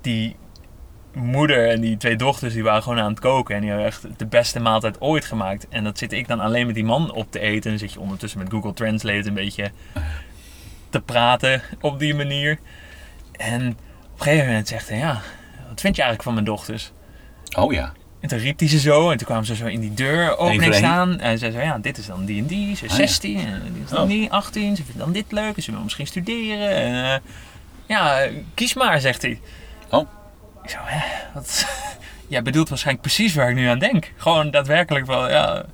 die moeder en die twee dochters die waren gewoon aan het koken. En die hebben echt de beste maaltijd ooit gemaakt. En dat zit ik dan alleen met die man op te eten. En dan zit je ondertussen met Google Translate een beetje te praten op die manier. En op een gegeven moment zegt hij, ja, wat vind je eigenlijk van mijn dochters? Oh ja. En toen riep hij ze zo en toen kwamen ze zo in die deur opening staan. En zei zo, ja, dit is dan die en die, ze is Ah, ja. 16, en dit is dan Oh. die 18, ze vindt dan dit leuk, en ze wil misschien studeren. En, eh, ja, kies maar, zegt hij. Ik zo, hè, wat? Jij bedoelt waarschijnlijk precies waar ik nu aan denk. Gewoon daadwerkelijk wel, ja,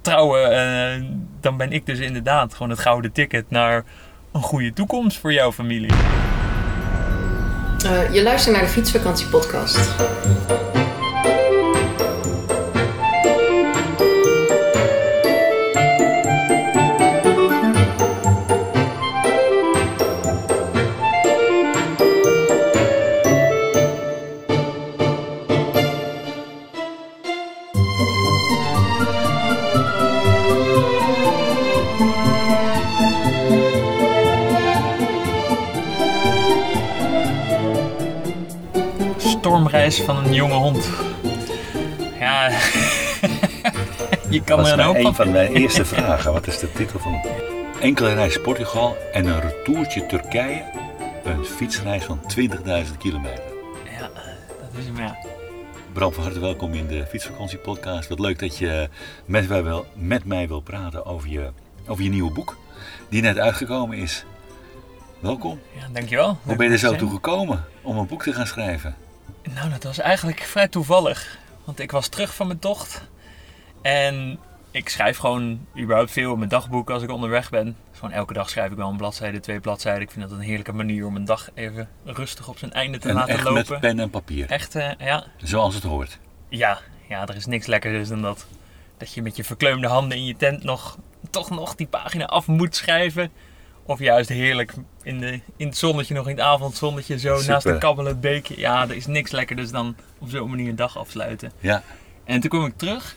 trouwen. eh, dan ben ik dus inderdaad gewoon het gouden ticket naar een goede toekomst voor jouw familie. Eh, je luistert naar de Fietsvakantie podcast. Stormreis van een jonge hond. Ja, je kan Dat er een hoop een van van mijn eerste vragen. Wat is de titel van het Enkele reis Portugal en een retourtje Turkije. Een fietsreis van 20.000 kilometer. Ja, dat is hem, ja. Bram, van harte welkom in de Fietsvakantie podcast. Wat leuk dat je met mij wil, met mij wil praten over je, over je nieuwe boek. Die net uitgekomen is. Welkom. ja dankjewel. Hoe ben je er zo toe gekomen om een boek te gaan schrijven? Nou, dat was eigenlijk vrij toevallig. Want ik was terug van mijn tocht. En ik schrijf gewoon überhaupt veel in mijn dagboek als ik onderweg ben. Gewoon elke dag schrijf ik wel een bladzijde, twee bladzijden. Ik vind dat een heerlijke manier om een dag even rustig op zijn einde te En laten echt lopen. met pen en papier. Echt, eh, ja. Zoals het hoort. Ja, ja, er is niks lekkerders dan dat. Dat je met je verkleumde handen in je tent nog, toch nog die pagina af moet schrijven. Of juist heerlijk in, de, in het zonnetje, nog in het avondzonnetje, zo Super. naast een kabbelend beekje. Ja, er is niks lekkerders dan op zo'n manier een dag afsluiten. Ja, En toen kwam ik terug.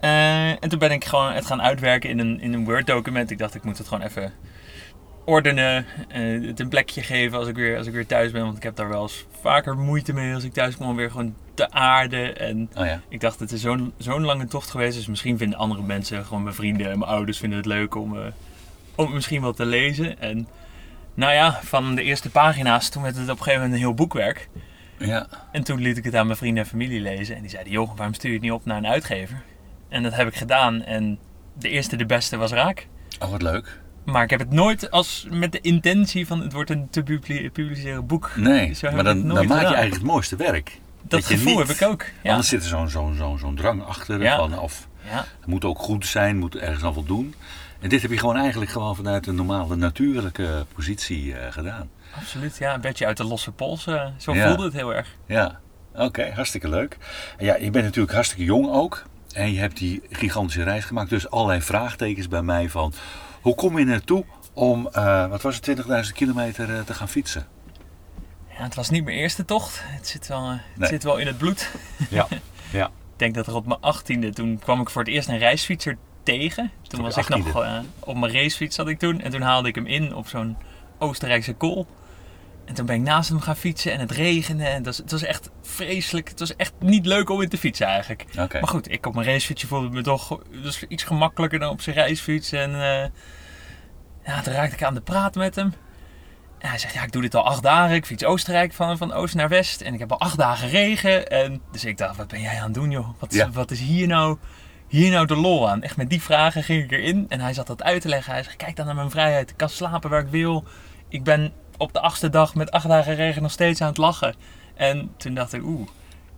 eh, en toen ben ik gewoon het gaan uitwerken in een, in een Word-document. Ik dacht, ik moet het gewoon even ordenen. eh, het een plekje geven als ik, weer, als ik weer thuis ben. Want ik heb daar wel eens vaker moeite mee als ik thuis kom om weer gewoon te aarden. En oh ja. ik dacht, het is zo'n zo'n lange tocht geweest. Dus misschien vinden andere mensen, gewoon mijn vrienden en mijn ouders, vinden het leuk om, eh, om het misschien wel te lezen. En nou ja, van de eerste pagina's, toen werd het op een gegeven moment een heel boekwerk. Ja, En toen liet ik het aan mijn vrienden en familie lezen. En die zeiden, joh, waarom stuur je het niet op naar een uitgever? En dat heb ik gedaan. En de eerste, de beste was raak. oh wat leuk. Maar ik heb het nooit als met de intentie van het wordt een te publi- publiceren boek. Nee, Zo maar dan, dan maak je eigenlijk het mooiste werk. Dat, gevoel niet- heb ik ook. Ja. Anders zit er zo'n zo'n zo'n zo'n drang achter. Ja. Van, of ja. het moet ook goed zijn, moet ergens aan voldoen. En dit heb je gewoon eigenlijk gewoon vanuit een normale, natuurlijke positie eh, gedaan. Absoluut, ja. Een beetje uit de losse pols. eh, zo Ja. voelde het heel erg. Ja, oké, hartstikke leuk. En ja, je bent natuurlijk hartstikke jong ook. En je hebt die gigantische reis gemaakt. Dus allerlei vraagtekens bij mij van... Hoe kom je naartoe om, eh, wat was het, 20.000 kilometer te gaan fietsen? Ja, het was niet mijn eerste tocht. Het zit wel, het Nee. zit wel in het bloed. Ja, ja. Ik denk dat er op mijn achttiende, toen kwam ik voor het eerst een reisfietser tegen. Toen was ik nog 18e? eh, op mijn racefiets zat ik toen. En toen haalde ik hem in op zo'n Oostenrijkse kool. En toen ben ik naast hem gaan fietsen en het regende. En het was, het was echt vreselijk. Het was echt niet leuk om in te fietsen eigenlijk. Maar goed, ik op mijn racefietsje voelde me toch dus iets gemakkelijker dan op zijn reisfiets. En eh, ja, toen raakte ik aan de praat met hem. En hij zegt, ja, ik doe dit al acht dagen. Ik fiets Oostenrijk van, van oost naar west. En ik heb al acht dagen regen. En dus ik dacht, wat ben jij aan het doen, joh? Wat, Ja. wat is hier nou, hier nou de lol aan? Echt met die vragen ging ik erin. En hij zat dat uit te leggen. Hij zegt, kijk dan naar mijn vrijheid. Ik kan slapen waar ik wil. Ik ben op de achtste dag met acht dagen regen nog steeds aan het lachen. En toen dacht ik, oeh,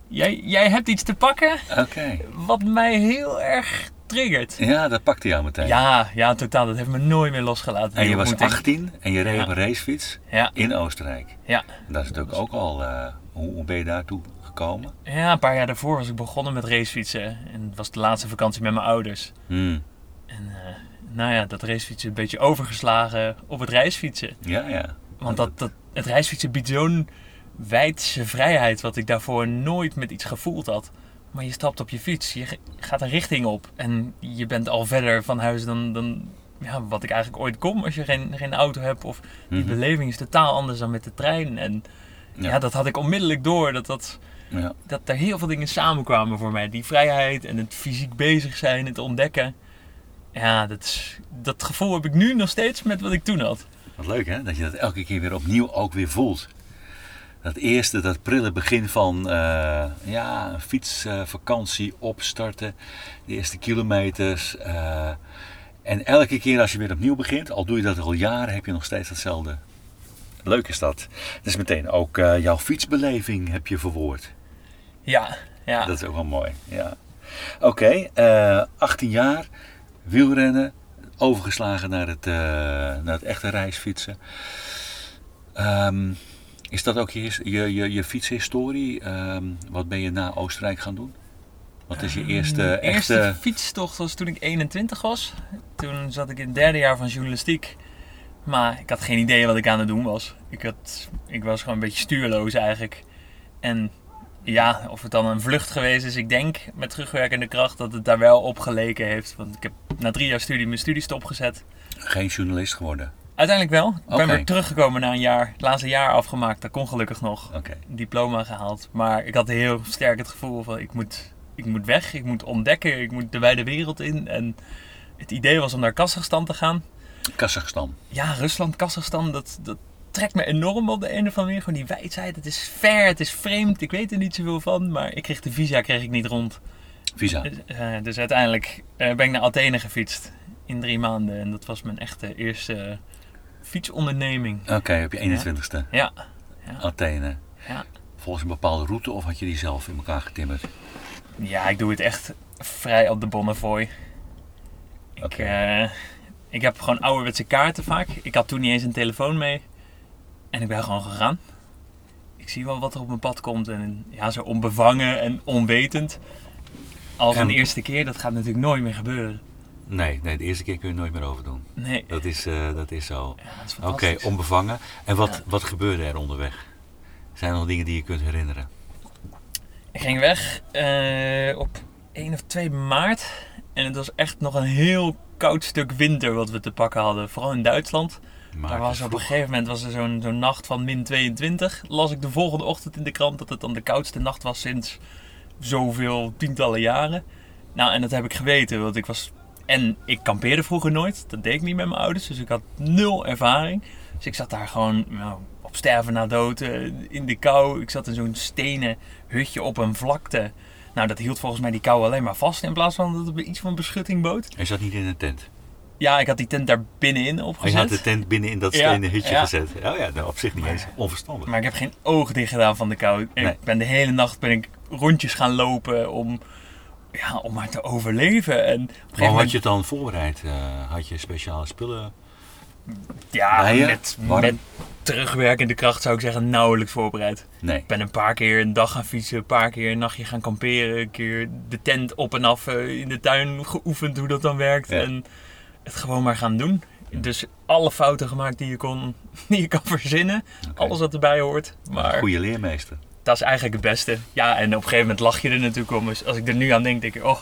jij, jij hebt iets te pakken Oké. wat mij heel erg triggert. Ja, dat pakte jou meteen. Ja, ja, totaal. Dat heeft me nooit meer losgelaten. En je was ontmoeting. 18 en je reed Ja. op een racefiets Ja, in Oostenrijk. ja. Dat is natuurlijk ook al... eh, hoe, hoe ben je daartoe gekomen? ja, een paar jaar daarvoor was ik begonnen met racefietsen. En het was de laatste vakantie met mijn ouders. Hmm. En eh, nou ja, dat racefietsen een beetje overgeslagen op het reisfietsen. Ja, ja. Want dat, dat, het reisfietsen biedt zo'n wijdse vrijheid, wat ik daarvoor nooit met iets gevoeld had. Maar je stapt op je fiets, je gaat een richting op en je bent al verder van huis dan, dan ja, wat ik eigenlijk ooit kom als je geen, geen auto hebt. Of die Mhm. beleving is totaal anders dan met de trein. En ja. dat had ik onmiddellijk door. Dat, dat, Ja. dat er heel veel dingen samenkwamen voor mij. Die vrijheid en het fysiek bezig zijn, het ontdekken. Ja, dat, is, dat gevoel heb ik nu nog steeds met wat ik toen had. Wat leuk hè, dat je dat elke keer weer opnieuw ook weer voelt. Dat eerste, dat prille begin van eh, ja, een fietsvakantie opstarten, de eerste kilometers. eh, en elke keer als je weer opnieuw begint, al doe je dat al jaren, heb je nog steeds hetzelfde. Leuk is dat. Dus meteen ook eh, jouw fietsbeleving heb je verwoord. Ja, ja. Dat is ook wel mooi. Ja. Oké, eh, 18 jaar, wielrennen, overgeslagen naar het, eh, naar het echte reisfietsen. Ehm, is dat ook je, je, je, je fietshistorie? Ehm, wat ben je na Oostenrijk gaan doen? Wat is je eerste Mijn echte... eerste fietstocht was toen ik 21 was. Toen zat ik in het derde jaar van journalistiek. Maar ik had geen idee wat ik aan het doen was. Ik, had, ik was gewoon een beetje stuurloos eigenlijk. En ja, of het dan een vlucht geweest is, ik denk met terugwerkende kracht dat het daar wel op geleken heeft. Want ik heb na drie jaar studie mijn studie stopgezet. Geen journalist geworden? Uiteindelijk wel. Ik ben weer teruggekomen na een jaar. Het laatste jaar afgemaakt. Dat kon gelukkig nog. Diploma gehaald. Maar ik had heel sterk het gevoel van ik moet, ik moet weg. Ik moet ontdekken. Ik moet de wijde wereld in. En het idee was om naar Kazachstan te gaan. Kazachstan. Ja, Rusland, Kazachstan, dat, dat trekt me enorm op de een of andere manier. Gewoon die wijdheid. Het is ver, het is vreemd. Ik weet er niet zoveel van. Maar ik kreeg de visa kreeg ik niet rond. Visa. Dus, eh, dus uiteindelijk eh, ben ik naar Athene gefietst. In drie maanden. En dat was mijn echte eerste fietsonderneming. Oké, op je 21ste. Ja, Athene. ja. Volgens een bepaalde route of had je die zelf in elkaar getimmerd? Ja, ik doe het echt vrij op de Bonnefoy. Ik, eh, ik heb gewoon ouderwetse kaarten vaak. Ik had toen niet eens een telefoon mee. En ik ben gewoon gegaan. Ik zie wel wat er op mijn pad komt. En ja, zo onbevangen en onwetend. Als En- een eerste keer, dat gaat natuurlijk nooit meer gebeuren. Nee, nee, de eerste keer kun je nooit meer overdoen. Nee, Dat is, eh, dat is zo. ja, Oké, onbevangen. En wat, Ja. wat gebeurde er onderweg? Zijn er nog dingen die je kunt herinneren? Ik ging weg eh, op 1 of 2 maart. En het was echt nog een heel koud stuk winter wat we te pakken hadden. Vooral in Duitsland. Maar Daar was op een gegeven moment was er zo'n zo'n nacht van min 22. Las ik de volgende ochtend in de krant dat het dan de koudste nacht was sinds zoveel tientallen jaren. Nou, en dat heb ik geweten, want ik was... En ik kampeerde vroeger nooit. Dat deed ik niet met mijn ouders, dus ik had nul ervaring. Dus ik zat daar gewoon nou, op sterven na dood eh, in de kou. Ik zat in zo'n stenen hutje op een vlakte. Nou, dat hield volgens mij die kou alleen maar vast in plaats van dat het iets van beschutting bood. Je zat niet in een tent. Ja, ik had die tent daar binnenin Oh, je opgezet. had de tent binnen in dat Ja, stenen hutje ja. gezet. Oh ja, nou, op zich niet eens onverstandig. Maar ik heb geen oog dicht gedaan van de kou. Ik ben de hele nacht ben ik rondjes gaan lopen om, ja, om maar te overleven. En Maar had je het dan voorbereid? Eh, had je speciale spullen? ja, met, terugwerkende kracht zou ik zeggen nauwelijks voorbereid. Nee. Ik ben een paar keer een dag gaan fietsen, een paar keer een nachtje gaan kamperen, een keer de tent op en af eh, in de tuin geoefend hoe dat dan werkt. Ja. En het gewoon maar gaan doen. Dus alle fouten gemaakt die je, kon, die je kan verzinnen. Alles wat erbij hoort. Maar Goede leermeester. dat is eigenlijk het beste. Ja, en op een gegeven moment lach je er natuurlijk om. Dus als ik er nu aan denk, denk ik, oh,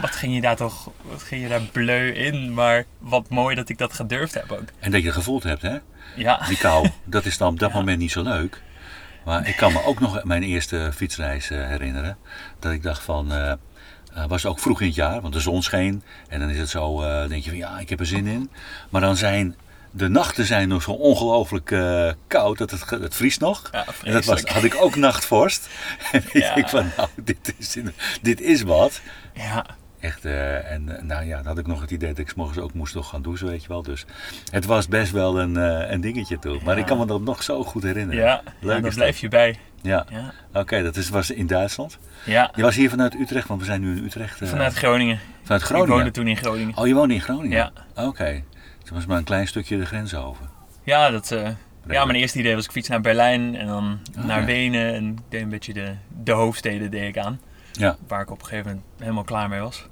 wat ging je daar toch, wat ging je daar bleu in. Maar wat mooi dat ik dat gedurfd heb ook. En dat je het gevoeld hebt, hè? Ja, Die kou, dat is dan op dat moment niet zo leuk. Maar ik kan me ook nog mijn eerste fietsreis eh, herinneren. Dat ik dacht van, eh eh, was ook vroeg in het jaar, want de zon scheen. En dan is het zo, eh, denk je van ja, ik heb er zin in. Maar dan zijn, de nachten zijn nog zo ongelooflijk eh, koud, dat het, het vriest nog. ja En dat was, had ik ook nachtvorst. En ik Ja. denk van, nou, dit is, dit is wat. Ja, Echt, eh, en eh, nou ja, dan had ik nog het idee dat ik 's morgens ook moest nog gaan douchen, weet je wel. Dus het was best wel een, eh, een dingetje toen. Maar Ja. ik kan me dat nog zo goed herinneren. ja, Leuk ja daar is blijf dat. je bij. Ja, Ja, oké, dat is, was in Duitsland. ja. Je was hier vanuit Utrecht, want we zijn nu in Utrecht. vanuit Groningen. vanuit Ik Groningen. woonde toen in Groningen. Oh, je woonde in Groningen? Ja. Oké. Het was maar een klein stukje de grens over. Ja, dat, ja, mijn eerste idee was ik fiets naar Berlijn en dan Ah, naar ja. Wenen. En ik deed een beetje de, de hoofdsteden deed ik aan. Ja. Waar ik op een gegeven moment helemaal klaar mee was.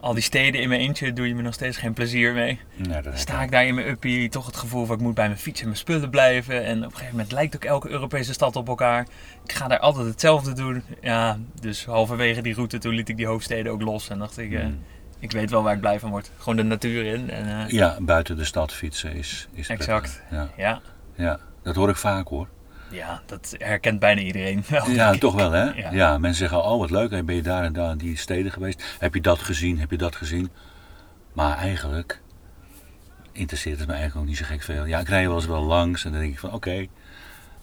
Al die steden in mijn eentje doe je me nog steeds geen plezier mee. Dat sta ik daar in mijn uppie toch het gevoel van ik moet bij mijn fiets en mijn spullen blijven. En op een gegeven moment lijkt ook elke Europese stad op elkaar. Ik ga daar altijd hetzelfde doen. Ja, dus halverwege die route toen liet ik die hoofdsteden ook los. En dacht ik, eh, Hmm. ik weet wel waar ik blij van word. Gewoon de natuur in. En, eh, Ja, buiten de stad fietsen is, is Exact. ja, ja, dat hoor ik vaak hoor. Ja, dat herkent bijna iedereen wel. Ja, toch wel hè? Ja. Ja. mensen zeggen, oh wat leuk, ben je daar en daar in die steden geweest? Heb je dat gezien, heb je dat gezien? Maar eigenlijk interesseert het me eigenlijk ook niet zo gek veel. Ja, ik rij wel eens wel langs en dan denk ik van oké,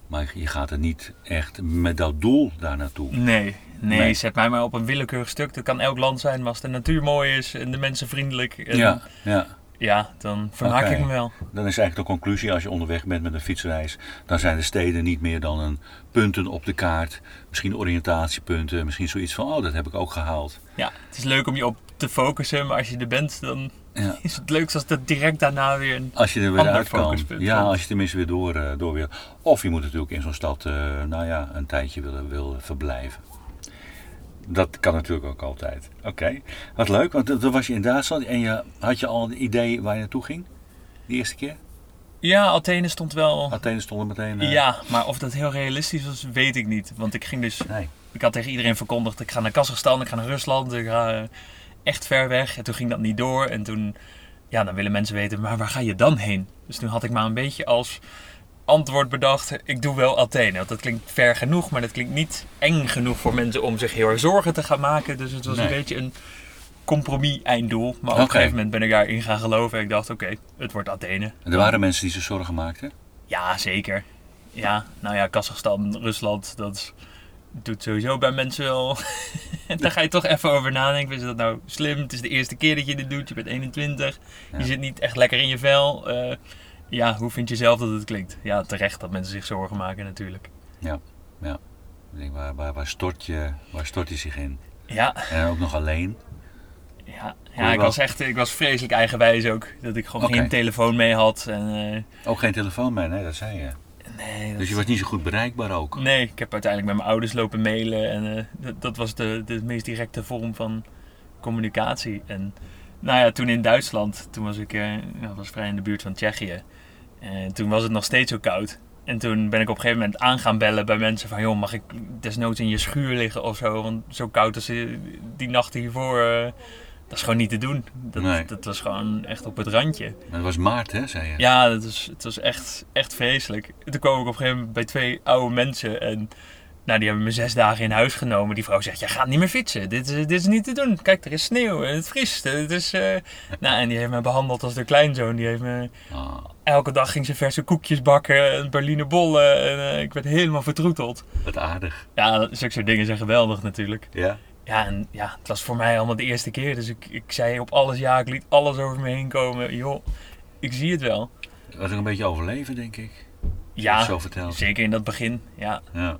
maar je gaat er niet echt met dat doel daar naartoe. Nee, nee, Nee. zet mij maar op een willekeurig stuk. Dat kan elk land zijn, maar als de natuur mooi is en de mensen vriendelijk. En, Ja, ja. Ja, dan vermaak ik me wel. Dan is eigenlijk de conclusie, als je onderweg bent met een fietsreis, dan zijn de steden niet meer dan een punten op de kaart. Misschien oriëntatiepunten, misschien zoiets van, oh dat heb ik ook gehaald. Ja, het is leuk om je op te focussen, maar als je er bent, dan Ja. is het leukst als dat direct daarna weer een... Als je er weer uit kan. Ja, als je tenminste weer door, eh, door wil. Of je moet natuurlijk in zo'n stad, eh, nou ja, een tijdje willen, willen verblijven. Dat kan natuurlijk ook altijd. Oké, wat leuk. Want toen was je in Duitsland en je, had je al een idee waar je naartoe ging? Die eerste keer? Ja, Athene stond wel... Athene stond er meteen... eh, Ja, maar of dat heel realistisch was, weet ik niet. Want ik ging dus... Nee. Ik had tegen iedereen verkondigd, ik ga naar Kazachstan, ik ga naar Rusland, ik ga eh, echt ver weg. En toen ging dat niet door. En toen, ja, dan willen mensen weten, maar waar ga je dan heen? Dus toen had ik maar een beetje als antwoord bedacht, ik doe wel Athene. Want dat klinkt ver genoeg, maar dat klinkt niet eng genoeg voor mensen om zich heel erg zorgen te gaan maken. Dus het was Nee. een beetje een compromis einddoel. Maar op een gegeven moment ben ik daarin gaan geloven. En ik dacht, oké, het wordt Athene. En er waren mensen die zich zorgen maakten? Ja, zeker. Ja, nou ja, Kazachstan, Rusland, dat doet sowieso bij mensen wel. Daar ga je toch even over nadenken. Is dat nou slim? Het is de eerste keer dat je dit doet. Je bent 21. Ja. Je zit niet echt lekker in je vel. Eh, ja, hoe vind je zelf dat het klinkt? Ja, terecht dat mensen zich zorgen maken natuurlijk. Ik denk, waar, waar, waar, stort je, waar stort je zich in? Ja, En ook nog alleen? ja, ja ik was echt ik was vreselijk eigenwijs ook. Dat ik gewoon geen telefoon mee had. En, eh, Ook geen telefoon mee, nee, dat zei je. nee, dat Dus je was niet zo goed bereikbaar ook? Nee, ik heb uiteindelijk met mijn ouders lopen mailen en eh, dat, dat was de, de meest directe vorm van communicatie. En nou ja, toen in Duitsland, toen was ik ja, was vrij in de buurt van Tsjechië. En toen was het nog steeds zo koud. En toen ben ik op een gegeven moment aan gaan bellen bij mensen van... joh, mag ik desnoods in je schuur liggen of zo? Want zo koud als eh, die nachten hiervoor, eh, dat is gewoon niet te doen. Dat, Nee. dat was gewoon echt op het randje. Het was maart, hè, zei je? Ja, dat was, het was echt, echt vreselijk. Toen kwam ik op een gegeven moment bij twee oude mensen. En nou, die hebben me zes dagen in huis genomen. Die vrouw zegt, jij gaat niet meer fietsen. Dit is, dit is niet te doen. Kijk, er is sneeuw en het vriest. Het is, eh, nou, en die heeft me behandeld als de kleinzoon. Die heeft me... Ah, Elke dag ging ze verse koekjes bakken. En Berliner bollen. En eh, ik werd helemaal vertroeteld. wat aardig. Ja, zulke soort dingen zijn geweldig natuurlijk. Ja? Ja, en ja, het was voor mij allemaal de eerste keer. Dus ik, ik zei op alles ja. Ik liet alles over me heen komen. Joh, ik zie het wel. Het was ook een beetje overleven, denk ik. Ja, Zo zeker in dat begin. Ja, Ja.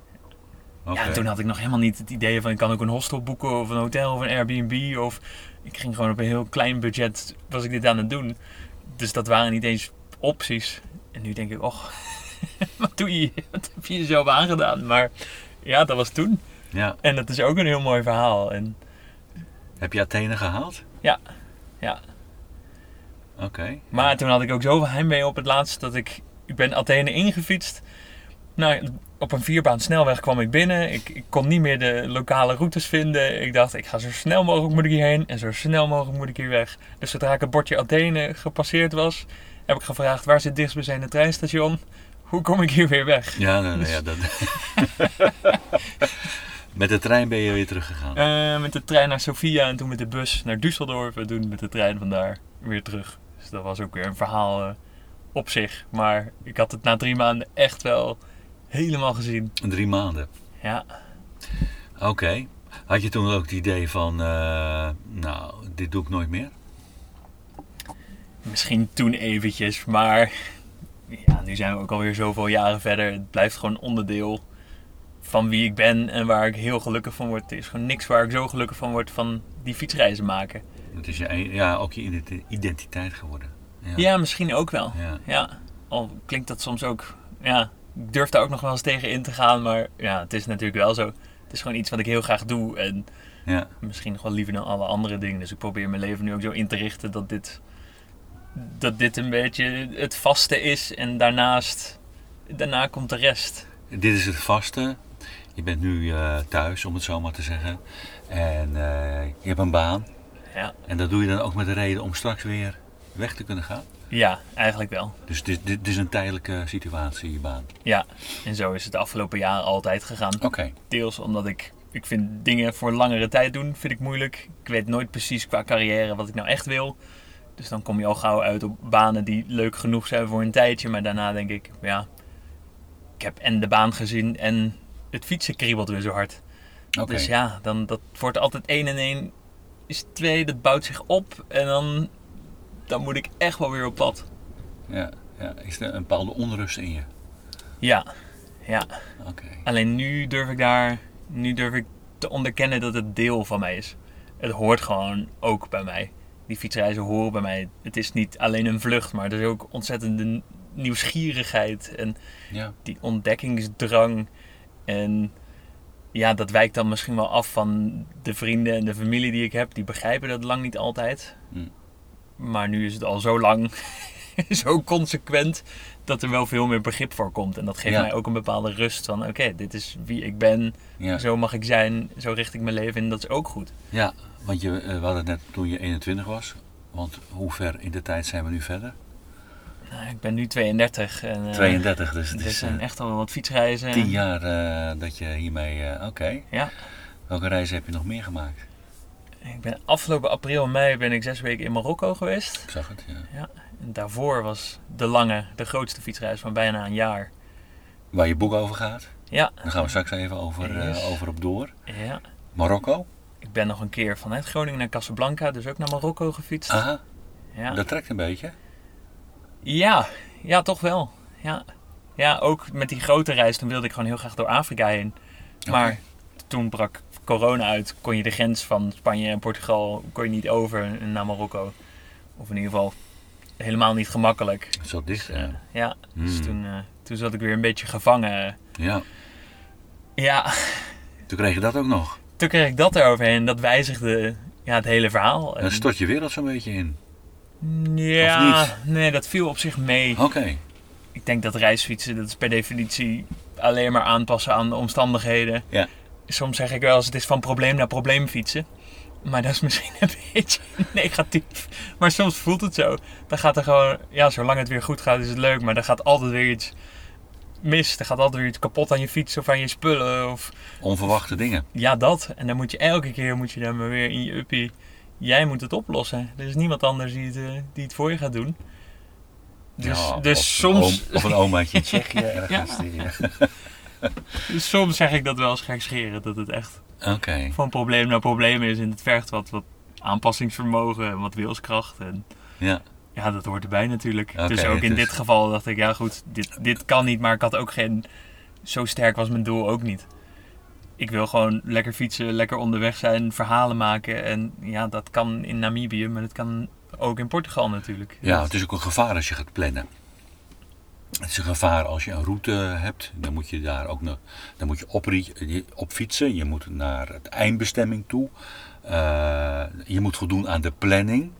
Ja, en toen had ik nog helemaal niet het idee van ik kan ook een hostel boeken of een hotel of een Airbnb. Of ik ging gewoon op een heel klein budget was ik dit aan het doen. Dus dat waren niet eens opties. En nu denk ik, och, wat doe je? Wat heb je jezelf aangedaan? Maar ja, dat was toen. Ja. En dat is ook een heel mooi verhaal. En Heb je Athene gehaald? ja, ja. Oké. Maar toen had ik ook zoveel heimwee op het laatst dat ik... Ik ben Athene ingefietst. Nou, op een vierbaan snelweg kwam ik binnen. Ik, ik kon niet meer de lokale routes vinden. Ik dacht, ik ga zo snel mogelijk moet ik hierheen. En zo snel mogelijk moet ik hier weg. Dus zodra ik het bordje Athene gepasseerd was... heb ik gevraagd, waar zit dichtstbijzijnde treinstation? Hoe kom ik hier weer weg? Ja, nee, nee, ja dat... Met de trein ben je weer teruggegaan. Eh, met de trein naar Sofia en toen met de bus naar Düsseldorf. En toen met de trein vandaar weer terug. Dus dat was ook weer een verhaal eh, op zich. Maar ik had het na drie maanden echt wel helemaal gezien. Drie maanden. Ja, Oké. Had je toen ook het idee van, eh, nou, dit doe ik nooit meer? misschien toen eventjes. Maar ja, nu zijn we ook alweer zoveel jaren verder. Het blijft gewoon onderdeel van wie ik ben en waar ik heel gelukkig van word. Er is gewoon niks waar ik zo gelukkig van word van die fietsreizen maken. Het is je, ja, ook je identi- identiteit geworden. Ja, misschien ook wel. Ja. Ja, al klinkt dat soms ook. Ja, durf daar ook nog wel eens tegen in te gaan. Maar ja, het is natuurlijk wel zo. Het is gewoon iets wat ik heel graag doe. En ja. misschien nog wel liever dan alle andere dingen. Dus ik probeer mijn leven nu ook zo in te richten dat dit, dat dit een beetje het vaste is. En daarnaast, daarna komt de rest. Dit is het vaste. Je bent nu eh, thuis, om het zo maar te zeggen. En eh, je hebt een baan. Ja, En dat doe je dan ook met de reden om straks weer weg te kunnen gaan? Ja, eigenlijk wel. Dus dit, dit is een tijdelijke situatie, je baan. Ja, en zo is het de afgelopen jaren altijd gegaan. Oké. Deels omdat ik, ik vind dingen voor langere tijd doen, vind ik moeilijk. Ik weet nooit precies qua carrière wat ik nou echt wil. Dus dan kom je al gauw uit op banen die leuk genoeg zijn voor een tijdje. Maar daarna denk ik, ja, ik heb en de baan gezien en het fietsen kriebelt weer zo hard. Oké. Dus ja, dan, dat wordt altijd één en één is twee, dat bouwt zich op. En dan, dan moet ik echt wel weer op pad. Ja, ja. Is er een bepaalde onrust in je? Ja, ja. Oké. Alleen nu durf ik daar, nu durf ik te onderkennen dat het deel van mij is. Het hoort gewoon ook bij mij. Die fietsreizen horen bij mij. Het is niet alleen een vlucht, maar er is ook ontzettende nieuwsgierigheid en Ja. die ontdekkingsdrang. En ja, dat wijkt dan misschien wel af van de vrienden en de familie die ik heb. Die begrijpen dat lang niet altijd. Hm. Maar nu is het al zo lang, zo consequent, dat er wel veel meer begrip voor komt. En dat geeft Ja. mij ook een bepaalde rust van, oké, dit is wie ik ben. Ja. Zo mag ik zijn, zo richt ik mijn leven in. Dat is ook goed. ja, want je, eh, we hadden het net toen je 21 was. Want hoe ver in de tijd zijn we nu verder? Nou, ik ben nu 32 en eh, 32, dus het er is eh, echt al wat fietsreizen. 10 jaar eh, dat je hiermee... eh, Oké. Ja. Welke reizen heb je nog meer gemaakt? Ik ben afgelopen april en mei ben ik zes weken in Marokko geweest. Ik zag het, ja. En daarvoor was de lange, de grootste fietsreis van bijna een jaar. Waar je boek over gaat. Ja, Daar gaan we straks even over, eh, over op door. ja. Marokko? Ik ben nog een keer vanuit Groningen naar Casablanca, dus ook naar Marokko gefietst. Aha, ja. dat trekt een beetje. ja, ja, toch wel. Ja. ja, ook met die grote reis, toen wilde ik gewoon heel graag door Afrika heen. Maar toen brak corona uit, kon je de grens van Spanje en Portugal kon je niet over naar Marokko. Of in ieder geval helemaal niet gemakkelijk. Zo dicht, Dus, eh, ja. dus Hmm. toen, eh, toen zat ik weer een beetje gevangen. Ja, Ja, toen kreeg je dat ook nog. toen kreeg ik dat eroverheen. Dat wijzigde ja, het hele verhaal. Dan stort je wereld zo'n beetje in. ja, nee, dat viel op zich mee. Oké, Ik denk dat reisfietsen, dat is per definitie alleen maar aanpassen aan de omstandigheden. Ja. Soms zeg ik wel eens, het is van probleem naar probleem fietsen. Maar dat is misschien een beetje negatief. Maar soms voelt het zo. Dan gaat er gewoon, ja, zolang het weer goed gaat is het leuk. Maar er gaat altijd weer iets mis. Er gaat altijd weer iets kapot aan je fiets of aan je spullen. Of onverwachte dingen. ja, dat. En dan moet je elke keer moet je dan maar weer in je uppie. Jij moet het oplossen. Er is niemand anders die het, eh, die het voor je gaat doen. Dus, Ja, dus of, soms, Of een omaatje in Tsjechië ergens. die- dus soms zeg ik dat wel eens gekscheren. Dat het echt Oké, van probleem naar probleem is. En het vergt wat, wat aanpassingsvermogen en wat wilskracht. En ja. ja, dat hoort erbij natuurlijk. Dus ook in is- dit geval dacht ik, ja goed, dit, dit kan niet. Maar ik had ook geen... Zo sterk was mijn doel ook niet. Ik wil gewoon lekker fietsen, lekker onderweg zijn, verhalen maken. En ja, dat kan in Namibië, maar dat kan ook in Portugal natuurlijk. Ja, het is ook een gevaar als je gaat plannen. Het is een gevaar als je een route hebt. Dan moet je daar ook nog, dan moet je op, op fietsen. Je moet naar het eindbestemming toe. Eh, je moet voldoen aan de planning.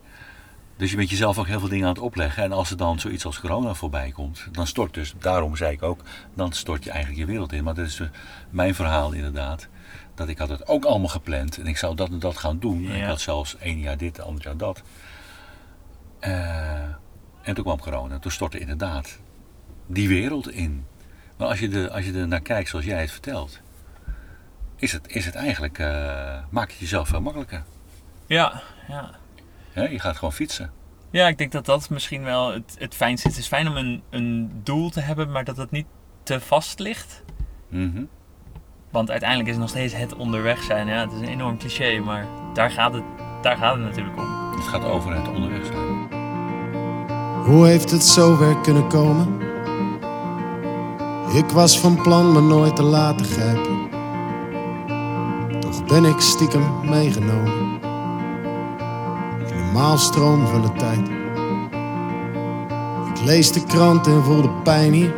Dus je bent jezelf ook heel veel dingen aan het opleggen. En als er dan zoiets als corona voorbij komt, dan stort dus, daarom zei ik ook, dan stort je eigenlijk je wereld in. Maar dat is mijn verhaal inderdaad. Dat ik had het ook allemaal gepland. En ik zou dat en dat gaan doen. En ik had zelfs één jaar dit, ander jaar dat. Eh, en toen kwam corona. Toen stortte inderdaad die wereld in. Maar als je, er, als je er naar kijkt zoals jij het vertelt, is het, is het eigenlijk, eh maak het jezelf veel makkelijker. Ja, ja. Je gaat gewoon fietsen. Ja, ik denk dat dat misschien wel het, het fijnste is. Het is fijn om een, een doel te hebben, maar dat het niet te vast ligt. Mhm. Want uiteindelijk is het nog steeds het onderweg zijn. Ja, het is een enorm cliché, maar daar gaat het, daar gaat het natuurlijk om. Het gaat over het onderweg zijn. Hoe heeft het zover kunnen komen? Ik was van plan me nooit te laten grijpen. Toch ben ik stiekem meegenomen. In de maalstroom van de tijd. Ik lees de krant en voel de pijn hier.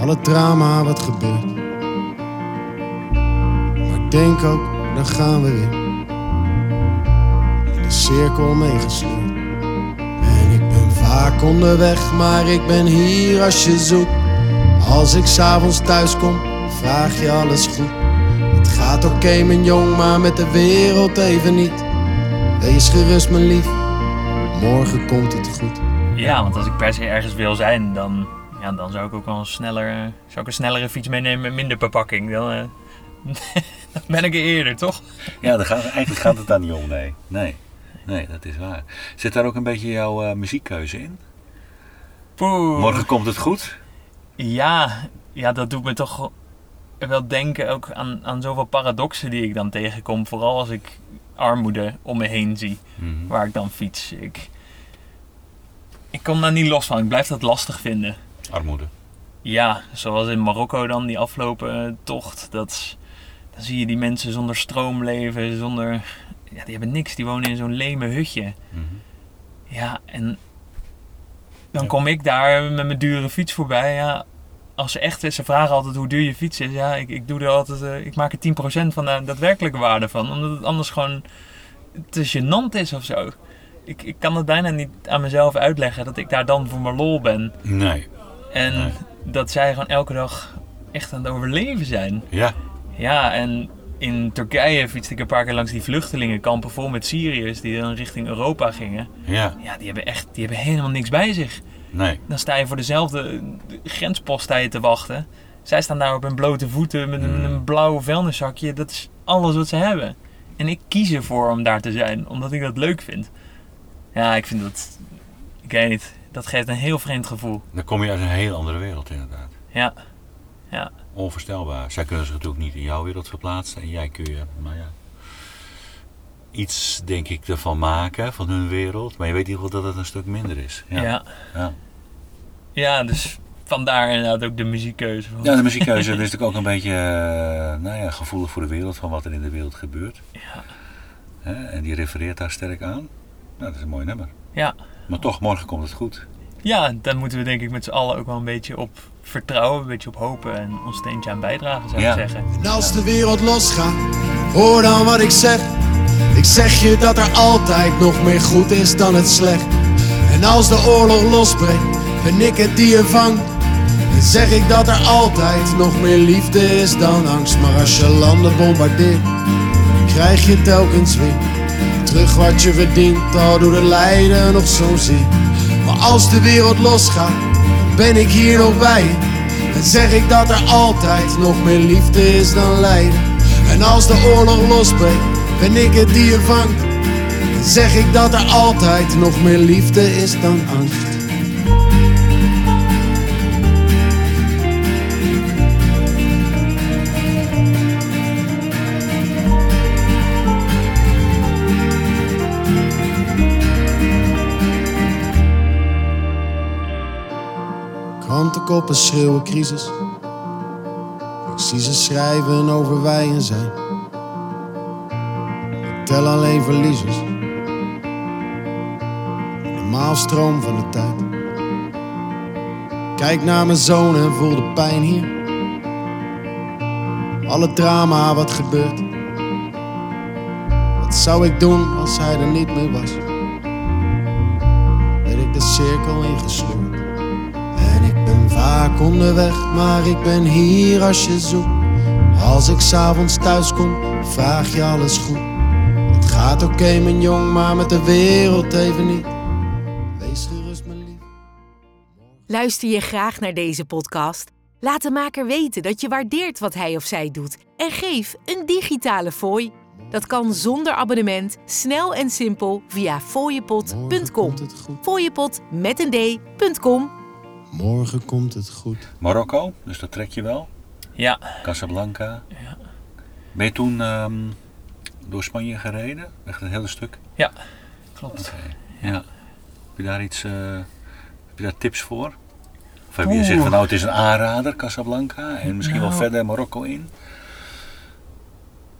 Alle drama wat gebeurt. Maar denk ook, dan gaan we weer. In de cirkel meegesleurd. En ik ben vaak onderweg, maar ik ben hier als je zoekt. Als ik s'avonds thuis kom, vraag je alles goed. Het gaat oké, mijn jong, maar met de wereld even niet. Wees gerust, mijn lief, morgen komt het goed. Ja, want als ik per se ergens wil zijn, dan, ja, dan zou ik ook wel een sneller, zou ik een snellere fiets meenemen met minder bepakking. Dan, eh, dan ben ik er eerder, toch? Ja, daar gaat, eigenlijk gaat het daar niet om, nee. Nee, nee dat is waar. Zit daar ook een beetje jouw eh, muziekkeuze in? Poeh. Morgen komt het goed? Ja, ja, dat doet me toch wel denken ook aan, aan zoveel paradoxen die ik dan tegenkom. Vooral als ik armoede om me heen zie, Mhm. waar ik dan fiets. Ik, ik kom daar niet los van. Ik blijf dat lastig vinden. Armoede. Ja, zoals in Marokko dan, die afgelopen eh, tocht. Dat, dan zie je die mensen zonder stroom leven, zonder... Ja, die hebben niks. Die wonen in zo'n leme hutje. Mhm. Ja, en dan kom ik daar met mijn dure fiets voorbij. Ja, als ze echt, ze vragen altijd hoe duur je fiets is. Ja, ik, ik doe er altijd, eh, ik maak er 10% van de daadwerkelijke waarde van. Omdat het anders gewoon te gênant is of zo. Ik, ik kan het bijna niet aan mezelf uitleggen dat ik daar dan voor mijn lol ben. Nee. En Nee. dat zij gewoon elke dag echt aan het overleven zijn. Ja. Ja, en in Turkije fietste ik een paar keer langs die vluchtelingenkampen vol met Syriërs die dan richting Europa gingen. Ja. Ja, die hebben echt die hebben helemaal niks bij zich. Nee. Dan sta je voor dezelfde grenspost sta je te wachten. Zij staan daar op hun blote voeten met een, Mm. een blauw vuilniszakje. Dat is alles wat ze hebben. En ik kies ervoor om daar te zijn, omdat ik dat leuk vind. Ja, ik vind dat... Ik weet niet. Dat geeft een heel vreemd gevoel. Dan kom je uit een heel andere wereld inderdaad. Ja. Ja. Onvoorstelbaar. Zij kunnen zich natuurlijk niet in jouw wereld verplaatsen. En jij kun je, maar ja, iets denk ik ervan maken, van hun wereld. Maar je weet in ieder geval dat het een stuk minder is. Ja. Ja, ja. ja. dus vandaar inderdaad ook de muziekkeuze. Van, Ja, de muziekkeuze is natuurlijk ook een beetje eh, nou ja, gevoelig voor de wereld, van wat er in de wereld gebeurt. Ja. Hè, En die refereert daar sterk aan. Nou, dat is een mooi nummer. Ja. Maar toch, morgen komt het goed. ja, daar moeten we denk ik met z'n allen ook wel een beetje op vertrouwen, een beetje op hopen en ons steentje aan bijdragen, zou Ja. ik zeggen. En als de wereld losgaat, hoor dan wat ik zeg. Ik zeg je dat er altijd nog meer goed is dan het slecht. En als de oorlog losbreekt, ben ik het die je vangt. En zeg ik dat er altijd nog meer liefde is dan angst. Maar als je landen bombardeert, krijg je telkens weer terug wat je verdient. Al doet het lijden nog zo zeer. Maar als de wereld losgaat, ben ik hier nog bij. En zeg ik dat er altijd nog meer liefde is dan lijden. En als de oorlog losbreekt, ben ik het die je vangt. En zeg ik dat er altijd nog meer liefde is dan angst. Krantenkoppen schreeuwen crisis. Ik zie ze schrijven over wij en zij. Ik tel alleen verliezers. In de maalstroom van de tijd. Kijk naar mijn zoon en voel de pijn hier. Alle drama wat gebeurt. Wat zou ik doen als hij er niet meer was? Werd ik de cirkel ingesleurd. Vaak onderweg, maar ik ben hier als je zoekt. Als ik s'avonds thuis kom, vraag je alles goed. Het gaat oké, mijn jong, maar met de wereld even niet. Wees gerust, mijn lief. Luister je graag naar deze podcast? Laat de maker weten dat je waardeert wat hij of zij doet en geef een digitale fooi. Dat kan zonder abonnement, snel en simpel via fooiepot.com. Fooiepot met een d.com. Morgen komt het goed. Marokko, dus dat trek je wel. Ja, Casablanca. Ja. Ben je toen ehm, door Spanje gereden? Echt een hele stuk? klopt. Ja. Heb je daar iets, eh, heb je daar tips voor? Of heb je gezegd van nou het is een aanrader, Casablanca, en misschien wel Nou. verder Marokko in?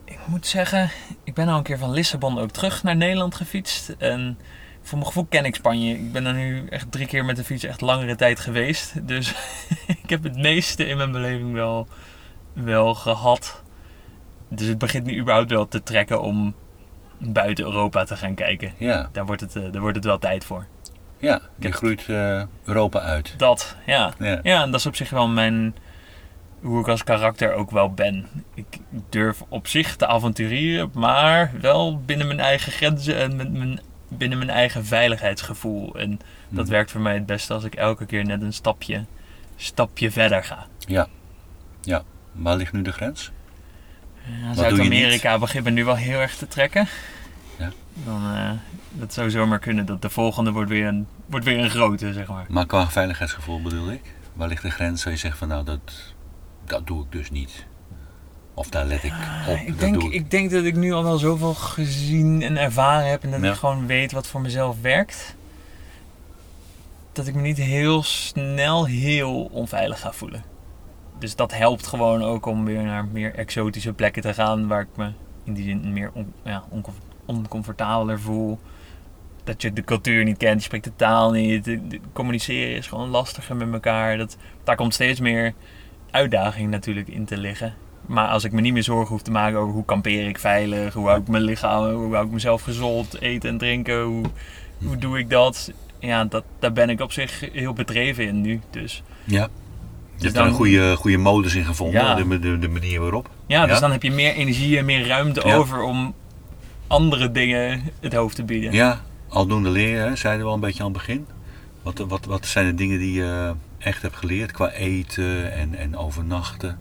Ik moet zeggen, ik ben al een keer van Lissabon ook terug naar Nederland gefietst. En voor mijn gevoel ken ik Spanje. Ik ben er nu echt drie keer met de fiets echt langere tijd geweest. Dus ik heb het meeste in mijn beleving wel, wel gehad. Dus het begint nu überhaupt wel te trekken om buiten Europa te gaan kijken. Ja, Daar wordt het, eh, daar wordt het wel tijd voor. ja die heb- groeit eh, Europa uit. Dat, ja. Ja. Ja, en dat is op zich wel mijn. hoe ik als karakter ook wel ben. Ik durf op zich te avonturieren, maar wel binnen mijn eigen grenzen en met mijn binnen mijn eigen veiligheidsgevoel. En dat Mhm. werkt voor mij het beste als ik elke keer net een stapje, stapje verder ga. Ja. Ja. Waar ligt nu de grens? Ja, Zuid-Amerika begint me nu wel heel erg te trekken. Ja. Dan, eh, dat zou zomaar kunnen dat de volgende wordt weer een, wordt weer een grote, zeg maar. Maar qua veiligheidsgevoel bedoel ik. Waar ligt de grens waar je zegt van nou dat, dat doe ik dus niet. Of daar let ik op. Ik denk, ik. ik denk dat ik nu al wel zoveel gezien en ervaren heb en dat Ja. ik gewoon weet wat voor mezelf werkt. Dat ik me niet heel snel heel onveilig ga voelen. Dus dat helpt gewoon ook om weer naar meer exotische plekken te gaan waar ik me in die zin meer on, ja, oncom- oncomfortabeler voel. Dat je de cultuur niet kent, je spreekt de taal niet. de- de- communiceren is gewoon lastiger met elkaar. Dat, daar komt steeds meer uitdaging natuurlijk in te liggen. Maar als ik me niet meer zorgen hoef te maken over hoe kampeer ik veilig, hoe hou ik mijn lichaam, hoe hou ik mezelf gezond, eten en drinken, hoe, hoe doe ik dat? Ja, dat, daar ben ik op zich heel bedreven in nu. Dus Ja. Je hebt dan- daar een goede, goede modus in gevonden. Ja. De, de, de manier waarop. ja, dus dan heb je meer energie en meer ruimte Ja. over om andere dingen het hoofd te bieden. Ja, aldoende leren, zeiden we al een beetje aan het begin. Wat, wat, wat zijn de dingen die je echt hebt geleerd qua eten en, en overnachten?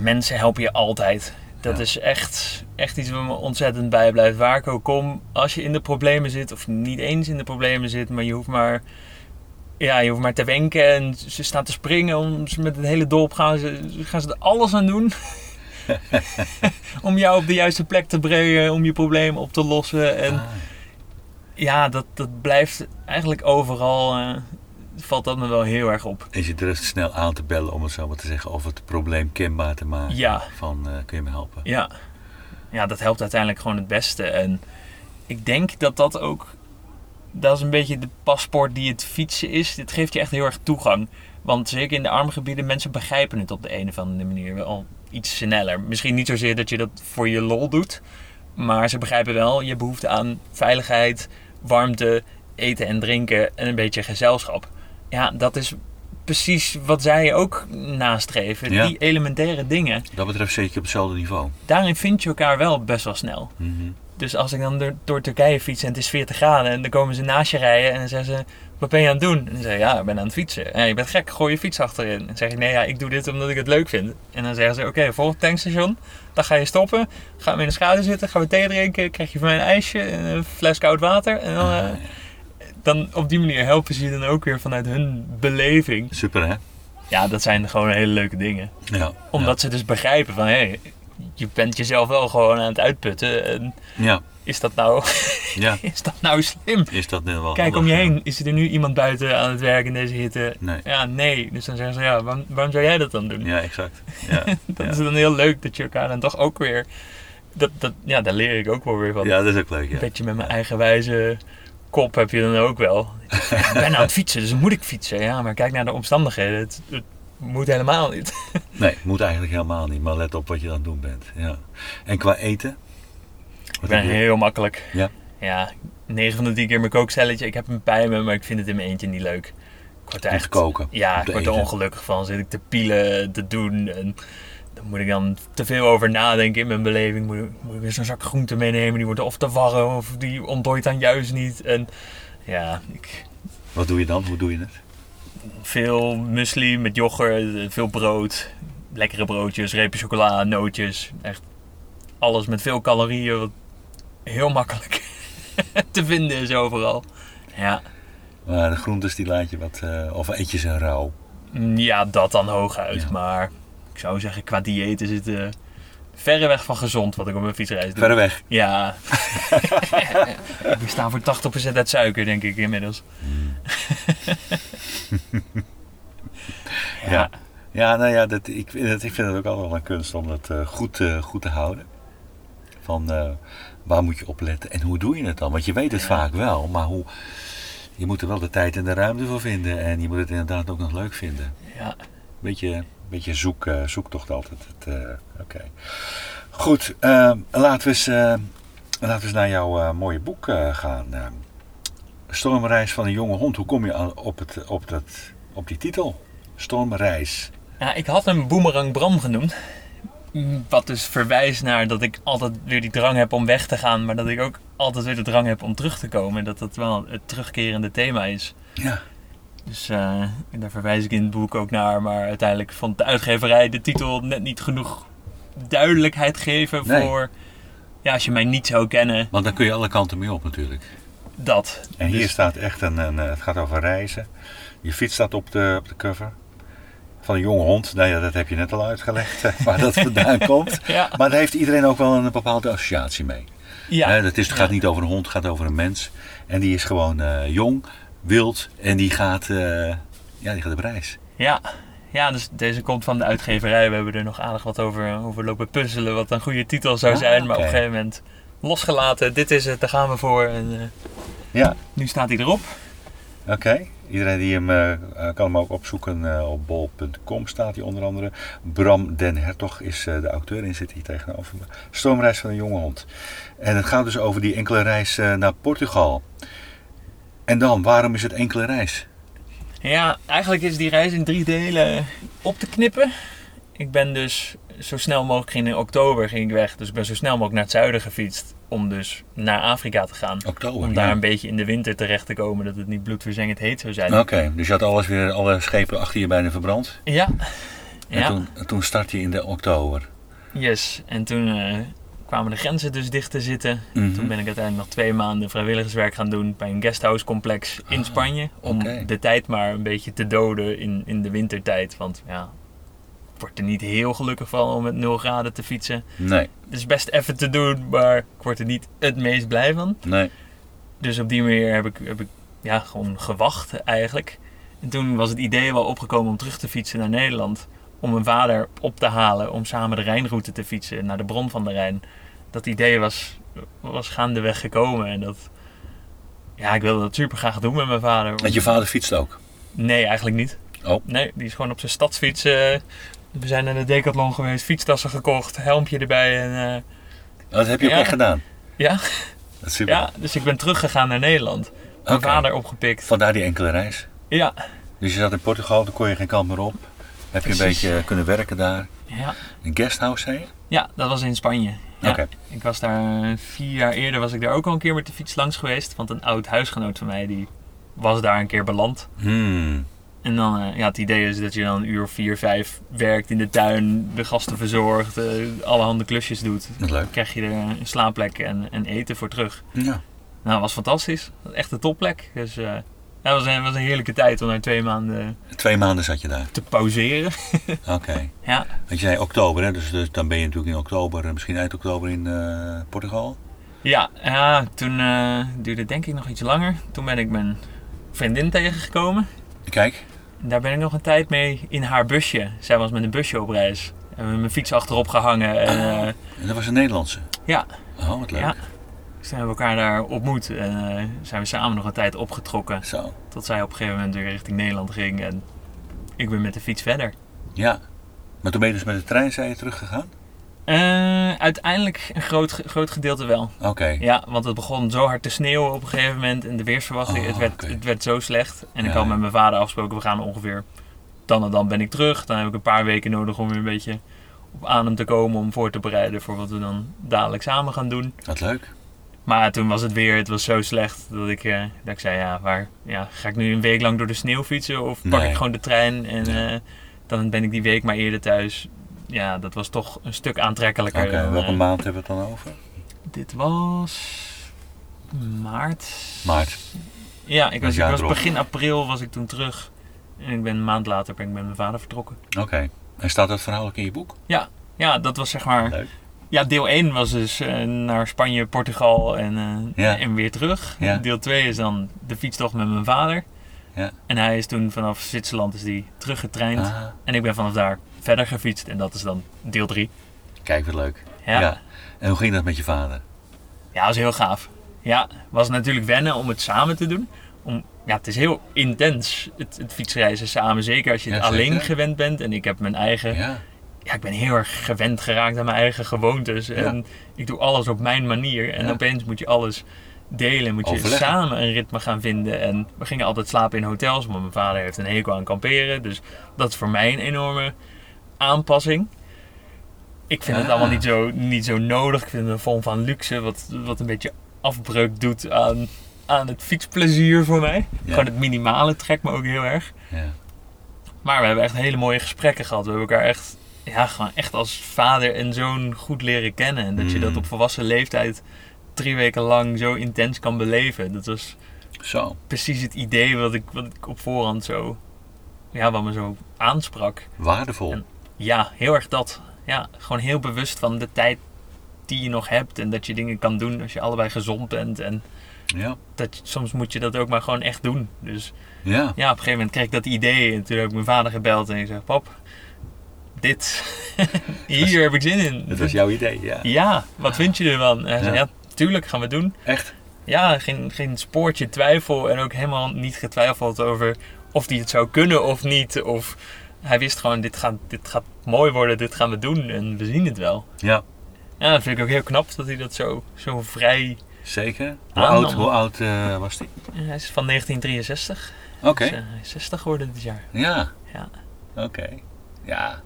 Mensen helpen je altijd. Dat Ja. is echt, echt iets wat me ontzettend bijblijft. Waar ik ook kom, als je in de problemen zit, of niet eens in de problemen zit, maar je hoeft maar, ja, je hoeft maar te wenken en ze staan te springen om ze met het hele dorp gaan ze, gaan ze er alles aan doen. om jou op de juiste plek te brengen, om je probleem op te lossen. En Ah, ja, dat, dat blijft eigenlijk overal, eh, valt dat me wel heel erg op. en je durft snel aan te bellen om het zo maar te zeggen. Of het probleem kenbaar te maken. Ja. Van eh, kun je me helpen? Ja. ja, dat helpt uiteindelijk gewoon het beste. En ik denk dat dat ook, dat is een beetje de paspoort die het fietsen is. Dit geeft je echt heel erg toegang. Want zeker in de arme gebieden, mensen begrijpen het op de een of andere manier wel iets sneller. Misschien niet zozeer dat je dat voor je lol doet. Maar ze begrijpen wel je behoefte aan veiligheid, warmte, eten en drinken en een beetje gezelschap. Ja, dat is precies wat zij ook nastreven. Ja. Die elementaire dingen Dat betreft zeker op hetzelfde niveau. daarin vind je elkaar wel best wel snel. Mhm. Dus als ik dan door, door Turkije fiets en het is 40 graden en dan komen ze naast je rijden en dan zeggen ze, wat ben je aan het doen? En dan zeg je, ja, ik ben aan het fietsen. Ja, je bent gek, gooi je fiets achterin. En dan zeg ik, nee, ja, ik doe dit omdat ik het leuk vind. En dan zeggen ze, oké, volgend tankstation, dan ga je stoppen, gaan we in de schaduw zitten, gaan we thee drinken, krijg je van mij een ijsje, en een fles koud water. En dan, eh, dan op die manier helpen ze je dan ook weer vanuit hun beleving. Super hè? Ja, dat zijn gewoon hele leuke dingen. Ja. Omdat ze dus begrijpen van, hé, hey, je bent jezelf wel gewoon aan het uitputten. En Ja. is dat nou, ja. is dat nou slim? Is dat net wel Kijk om je heen. Is er nu iemand buiten aan het werk in deze hitte? Nee. Ja, nee. Dus dan zeggen ze, ja, waarom, waarom zou jij dat dan doen? Ja, exact. Ja. dat is dan heel leuk dat je elkaar dan toch ook weer... Dat, dat, ja, daar leer ik ook wel weer van. ja, dat is ook leuk. Een Ja. beetje met mijn eigenwijze kop heb je dan ook wel. ik ben aan het fietsen, dus moet ik fietsen. Ja, maar kijk naar de omstandigheden. Het, het moet helemaal niet. Nee, moet eigenlijk helemaal niet. Maar let op wat je aan het doen bent. Ja. En qua eten? Ik ben heel makkelijk. Ja. Ja, 9 van de 10 keer mijn kookcelletje. Ik heb hem bij me, maar ik vind het in mijn eentje niet leuk. Ik word echt... koken. Ja, ik word er ongelukkig van. Zit ik te pielen, te doen. En dan moet ik dan te veel over nadenken in mijn beleving. Moet, ik- moet ik weer zo'n zak groente meenemen. Die wordt of te warm of die ontdooit dan juist niet. En ja, ik, Wat doe je dan? Hoe doe je het? veel muesli met yoghurt, veel brood. Lekkere broodjes, repen chocola, nootjes. Echt alles met veel calorieën. Wat heel makkelijk te vinden is overal. Ja, Maar de groentes die laat je wat... eh, of eet je ze rauw? Mm, Ja, dat dan hooguit. Ja. Maar ik zou zeggen, qua dieet is het eh, verreweg van gezond wat ik op mijn fietsreis doe. Verder weg. Ja. We staan voor 80% uit suiker, denk ik inmiddels. Ja. Ja, nou ja, dat, ik, vind het, ik vind het ook altijd wel een kunst om dat eh, goed, eh, goed te houden. Van waar moet je op letten en hoe doe je het dan? Want je weet het vaak wel, maar hoe, je moet er wel de tijd en de ruimte voor vinden. En je moet het inderdaad ook nog leuk vinden. Ja. Beetje, beetje zoek, eh, zoektocht altijd. Eh, Oké. Goed, eh, laten, we eens, eh, laten we eens naar jouw mooie boek gaan. eh. Stormreis van een jonge hond. Hoe kom je aan- op, het, op, dat, op die titel? Stormreis. Ja, ik had hem Boomerang Bram genoemd. Wat dus verwijst naar dat ik altijd weer die drang heb om weg te gaan. Maar dat ik ook altijd weer de drang heb om terug te komen. Dat dat wel het terugkerende thema is. Ja. Dus eh, en daar verwijs ik in het boek ook naar. Maar uiteindelijk vond de uitgeverij de titel net niet genoeg duidelijkheid geven Nee. voor... Ja, als je mij niet zou kennen, Want dan kun je alle kanten mee op natuurlijk. dat. En hier Dus- staat echt een, een, eh, het gaat over reizen. Je fiets staat op de, op de cover. Van een jonge hond. Nou ja, dat heb je net al uitgelegd. eh, waar dat vandaan komt. Ja, Maar daar heeft iedereen ook wel een bepaalde associatie mee. ja. Hè, dat is, het gaat Ja. niet over een hond, het gaat over een mens. En die is gewoon eh, jong, wild en die gaat, eh, ja, die gaat op reis. Ja. ja, dus deze komt van de uitgeverij. We hebben er nog aardig wat over, over lopen puzzelen. Wat een goede titel zou Ah, zijn. Maar op een gegeven moment losgelaten. Dit is het, daar gaan we voor. En eh, Ja, nu staat hij erop. oké. Iedereen die hem eh, kan hem ook opzoeken op bol.com staat hij onder andere. Bram Den Hertog is de auteur en zit hier tegenover me. Stoomreis van een jonge hond. En het gaat dus over die enkele reis naar Portugal. En dan, waarom is het enkele reis? Ja, eigenlijk is die reis in drie delen op te knippen. Ik ben dus zo snel mogelijk, ging in oktober ging ik weg. Dus ik ben zo snel mogelijk naar het zuiden gefietst. Om dus naar Afrika te gaan. Oktober. Om ja. daar een beetje in de winter terecht te komen. Dat het niet bloedverzengend heet zou zijn. Oké, dus je had alles weer, alle schepen achter je bijna verbrand. Ja. En Ja, toen, toen start je in de oktober. yes. En toen eh, kwamen de grenzen dus dicht te zitten. Mhm. Toen ben ik uiteindelijk nog twee maanden vrijwilligerswerk gaan doen bij een guesthouse complex in Ah, Spanje. Om de tijd maar een beetje te doden in, in de wintertijd. Want ja, ik word er niet heel gelukkig van om met 0 graden te fietsen. Nee, Het is best even te doen, maar ik word er niet het meest blij van. nee. Dus op die manier heb ik, heb ik ja, gewoon gewacht eigenlijk. En toen was het idee wel opgekomen om terug te fietsen naar Nederland. Om mijn vader op te halen, om samen de Rijnroute te fietsen naar de bron van de Rijn. Dat idee was, was gaandeweg gekomen en dat... Ja, ik wilde dat super graag doen met mijn vader. Want je vader fietst ook. Nee, eigenlijk niet. Oh. Nee, die is gewoon op zijn stadsfiets. we zijn naar de Decathlon geweest, fietstassen gekocht, helmpje erbij en... Oh, dat heb je ook Ja. echt gedaan. ja, Dat is super. ja, dus ik ben teruggegaan naar Nederland. Mijn vader opgepikt. Vandaar die enkele reis. Ja, Dus je zat in Portugal, toen kon je geen kant meer op. Heb je een beetje kunnen werken daar. ja. Een guesthouse, zei je? Ja, dat was in Spanje. Ja. Oké. Ik was daar vier jaar eerder was ik daar ook al een keer met de fiets langs geweest. Want een oud huisgenoot van mij die was daar een keer beland. Hmm. En dan, eh, ja, het idee is dat je dan een uur of vier, vijf werkt in de tuin, de gasten verzorgt, eh allerhande klusjes doet. Dan leuk. krijg je er een slaapplek en, en eten voor terug. Ja. Nou, dat was fantastisch. Echt een topplek. Dus eh, ja, het was een, was een heerlijke tijd om daar twee maanden Twee maanden zat je daar. te pauzeren. Oké. Ja, Want je zei oktober, hè? Dus, dus dan ben je natuurlijk in oktober, eh, misschien eind oktober in eh, Portugal. Ja, ja toen eh, duurde het denk ik nog iets langer. Toen ben ik mijn vriendin tegengekomen. Kijk. En Daar ben ik nog een tijd mee in haar busje. Zij was met een busje op reis. Hebben we mijn fiets achterop gehangen. En eh, En dat was een Nederlandse. ja, Oh, wat leuk. ja. Toen hebben we elkaar daar ontmoet. En eh, zijn we samen nog een tijd opgetrokken. Zo. Tot zij op een gegeven moment weer richting Nederland ging. En ik ben met de fiets verder. Ja. Maar toen ben je dus met de trein, zei je, teruggegaan? Eh, uiteindelijk een groot, groot gedeelte wel. Oké. Ja, want het begon zo hard te sneeuwen op een gegeven moment. En de weersverwachting, Oh, het, werd, oké. het werd zo slecht. En ik had met mijn vader afgesproken, we gaan ongeveer dan en dan ben ik terug. Dan heb ik een paar weken nodig om weer een beetje op adem te komen. Om voor te bereiden voor wat we dan dadelijk samen gaan doen. Wat leuk. Maar toen was het weer, het was zo slecht dat ik, eh, dat ik zei, ja, waar, ja, ga ik nu een week lang door de sneeuw fietsen? Of pak Nee. ik gewoon de trein en Ja. eh, dan ben ik die week maar eerder thuis. Ja, dat was toch een stuk Oké, aantrekkelijker. dan, welke eh, maand hebben we het dan over? dit was maart. Maart. Ja, ik was, ik was begin april was ik toen terug. En ik ben een maand later ben ik met mijn vader vertrokken. Oké. En staat dat verhaal ook in je boek? Ja, dat was zeg maar... Leuk. Ja, deel 1 was dus eh, naar Spanje, Portugal en, eh, Ja. en weer terug. Ja. Deel 2 is dan de fietstocht met mijn vader. Ja. En hij is toen vanaf Zwitserland is die teruggetraind. Ah, En ik ben vanaf daar verder gefietst. En dat is dan deel 3. kijk, wat leuk. Ja. ja. En hoe ging dat met je vader? dat was heel gaaf. Ja, was natuurlijk wennen om het samen te doen. Om, ja, het is heel intens, het, het fietsreizen samen. Zeker als je het Ja, alleen gewend bent. En ik heb mijn eigen... Ja. ik ben heel erg gewend geraakt aan mijn eigen gewoontes. En ik doe alles op mijn manier. En Ja. opeens moet je alles delen. Moet je Overleggen. samen een ritme gaan vinden. En we gingen altijd slapen in hotels. Want mijn vader heeft een hekel aan kamperen. Dus dat is voor mij een enorme aanpassing. Ik vind het Ah. allemaal niet zo, niet zo nodig. Ik vind het een vorm van luxe. Wat, wat een beetje afbreuk doet aan, aan het fietsplezier voor mij. Gewoon het minimale trekt me ook heel erg. Ja. Maar we hebben echt hele mooie gesprekken gehad. We hebben elkaar echt, ja, gewoon echt als vader en zoon goed leren kennen. En dat je Mm. dat op volwassen leeftijd drie weken lang zo intens kan beleven. Dat was Zo. precies het idee wat ik, wat ik op voorhand zo, ja, wat me zo aansprak. Waardevol. En- Ja, heel erg dat. Ja, gewoon heel bewust van de tijd die je nog hebt. En dat je dingen kan doen als je allebei gezond bent. En Ja. dat, soms moet je dat ook maar gewoon echt doen. Dus Ja. ja, op een gegeven moment kreeg ik dat idee. En toen heb ik mijn vader gebeld en ik zei: Pap, dit, hier heb ik zin in. Dat was jouw idee, ja. Ja, wat vind je ervan? En hij zei: Ja. Tuurlijk gaan we doen. Echt? Ja, geen, geen spoortje twijfel. En ook helemaal niet getwijfeld over of die het zou kunnen of niet. Of hij wist gewoon: dit gaat, dit gaat mooi worden, dit gaan we doen en we zien het wel. Ja. Ja, dat vind ik ook heel knap dat hij dat zo, zo vrij. Zeker. Hoe oud, hoe oud eh, was die? Hij is van 1963. Oké. Dus, eh, hij is 60 geworden dit jaar. Ja. Ja. Oké. Ja.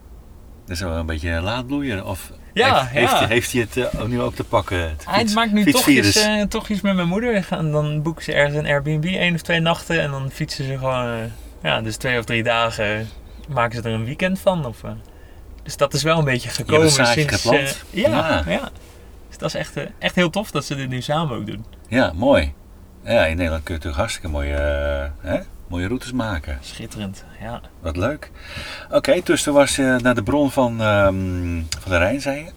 Dat is wel een beetje een laadbloeier. Of Ja, heeft, ja. Heeft, heeft hij het eh, nu ook te pakken? Het Hij fiets- maakt nu toch iets, eh, toch iets met mijn moeder. Gaan- Dan boeken ze ergens een Airbnb één of twee nachten. En dan fietsen ze gewoon, eh, ja, dus twee of drie dagen maken ze er een weekend van. Of, dus dat is wel een beetje gekomen sinds... ja, Ja. ja. Dus dat is echt, echt heel tof dat ze dit nu samen ook doen. Ja, mooi. Ja, in Nederland kun je natuurlijk hartstikke mooie, hè? Mooie routes maken. Schitterend, ja. Wat leuk. Oké, dus toen was je naar de bron van, ehm, van de Rijn, zei je.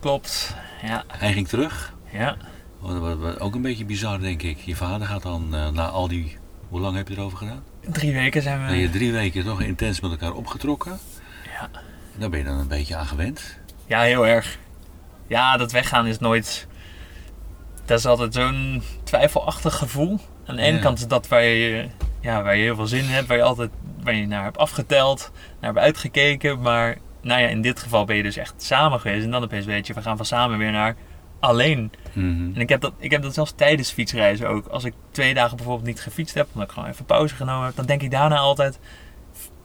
Klopt, ja, Hij ging terug. ja. Wat, wat- wat ook een beetje bizar, denk ik. Je vader gaat dan eh, na al die... Hoe lang heb je erover gedaan? Drie weken zijn we... Ben je drie weken toch intens met elkaar opgetrokken? Ja. Daar ben je dan een beetje aan gewend. Ja, heel erg. Ja, dat weggaan is nooit. Dat is altijd zo'n twijfelachtig gevoel. Aan de ene kant is dat waar je, ja, waar je heel veel zin in hebt, waar je altijd waar je naar hebt afgeteld, naar hebt uitgekeken. Maar nou ja, in dit geval ben je dus echt samen geweest. En dan opeens weet je, we gaan van samen weer naar alleen. Mhm. En ik heb dat, ik heb dat zelfs tijdens fietsreizen ook. Als ik twee dagen bijvoorbeeld niet gefietst heb, omdat ik gewoon even pauze genomen heb, dan denk ik daarna altijd,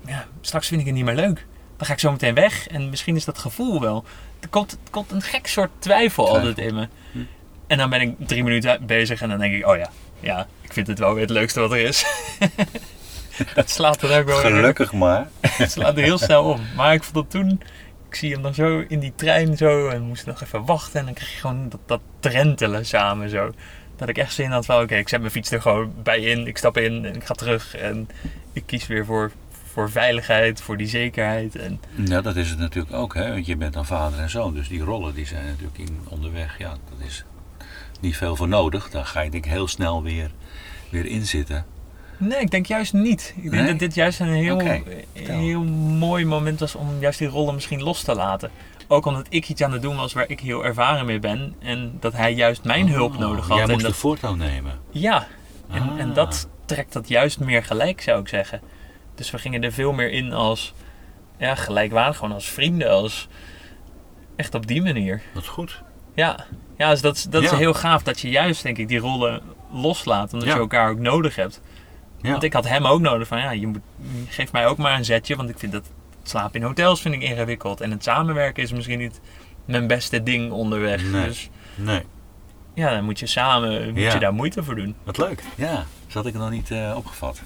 ja, straks vind ik het niet meer leuk. Dan ga ik zo meteen weg en misschien is dat gevoel wel. Er komt, er komt een gek soort twijfel, Twijfel. altijd in me. Hm. En dan ben ik drie minuten bezig en dan denk ik, oh ja, ja, ik vind het wel weer het leukste wat er is. dat slaat er ook wel weer- Gelukkig maar. het slaat er heel snel om. Maar ik vond dat toen, ik zie hem dan zo in die trein zo en moest nog even wachten. En dan kreeg je gewoon dat, dat drentelen samen zo. Dat ik echt zin had van, oké, ik zet mijn fiets er gewoon bij in. Ik stap in en ik ga terug. En ik kies weer voor, voor veiligheid, voor die zekerheid. En Ja, dat is het natuurlijk ook, hè? want je bent dan vader en zoon. Dus die rollen die zijn natuurlijk in, onderweg. Ja, dat is niet veel voor nodig. Dan ga je denk ik heel snel weer, weer inzitten. nee, ik denk juist niet. Ik denk dat dit juist een heel, heel mooi moment was om juist die rollen misschien los te laten. Ook omdat ik iets aan het doen was waar ik heel ervaren mee ben. En dat hij juist mijn hulp Oh, nodig had. Jij en moest dat, de voortouw nemen. Ja, en, Ah. en dat trekt dat juist meer gelijk, zou ik zeggen. Dus we gingen er veel meer in als ja, gelijkwaardig, gewoon als vrienden, als echt op die manier. Wat goed. Ja, ja dus dat, is- dat is heel gaaf dat je juist, denk ik, die rollen loslaat, omdat Ja. je elkaar ook nodig hebt. Ja. Want ik had hem ook nodig van, ja, je moet, geef mij ook maar een zetje, want ik vind dat slapen in hotels vind ik ingewikkeld. En het samenwerken is misschien niet mijn beste ding onderweg. Nee. Dus Nee, ja, dan moet je samen, moet je daar moeite voor doen. wat leuk. Ja, dat had ik nog niet eh, opgevat.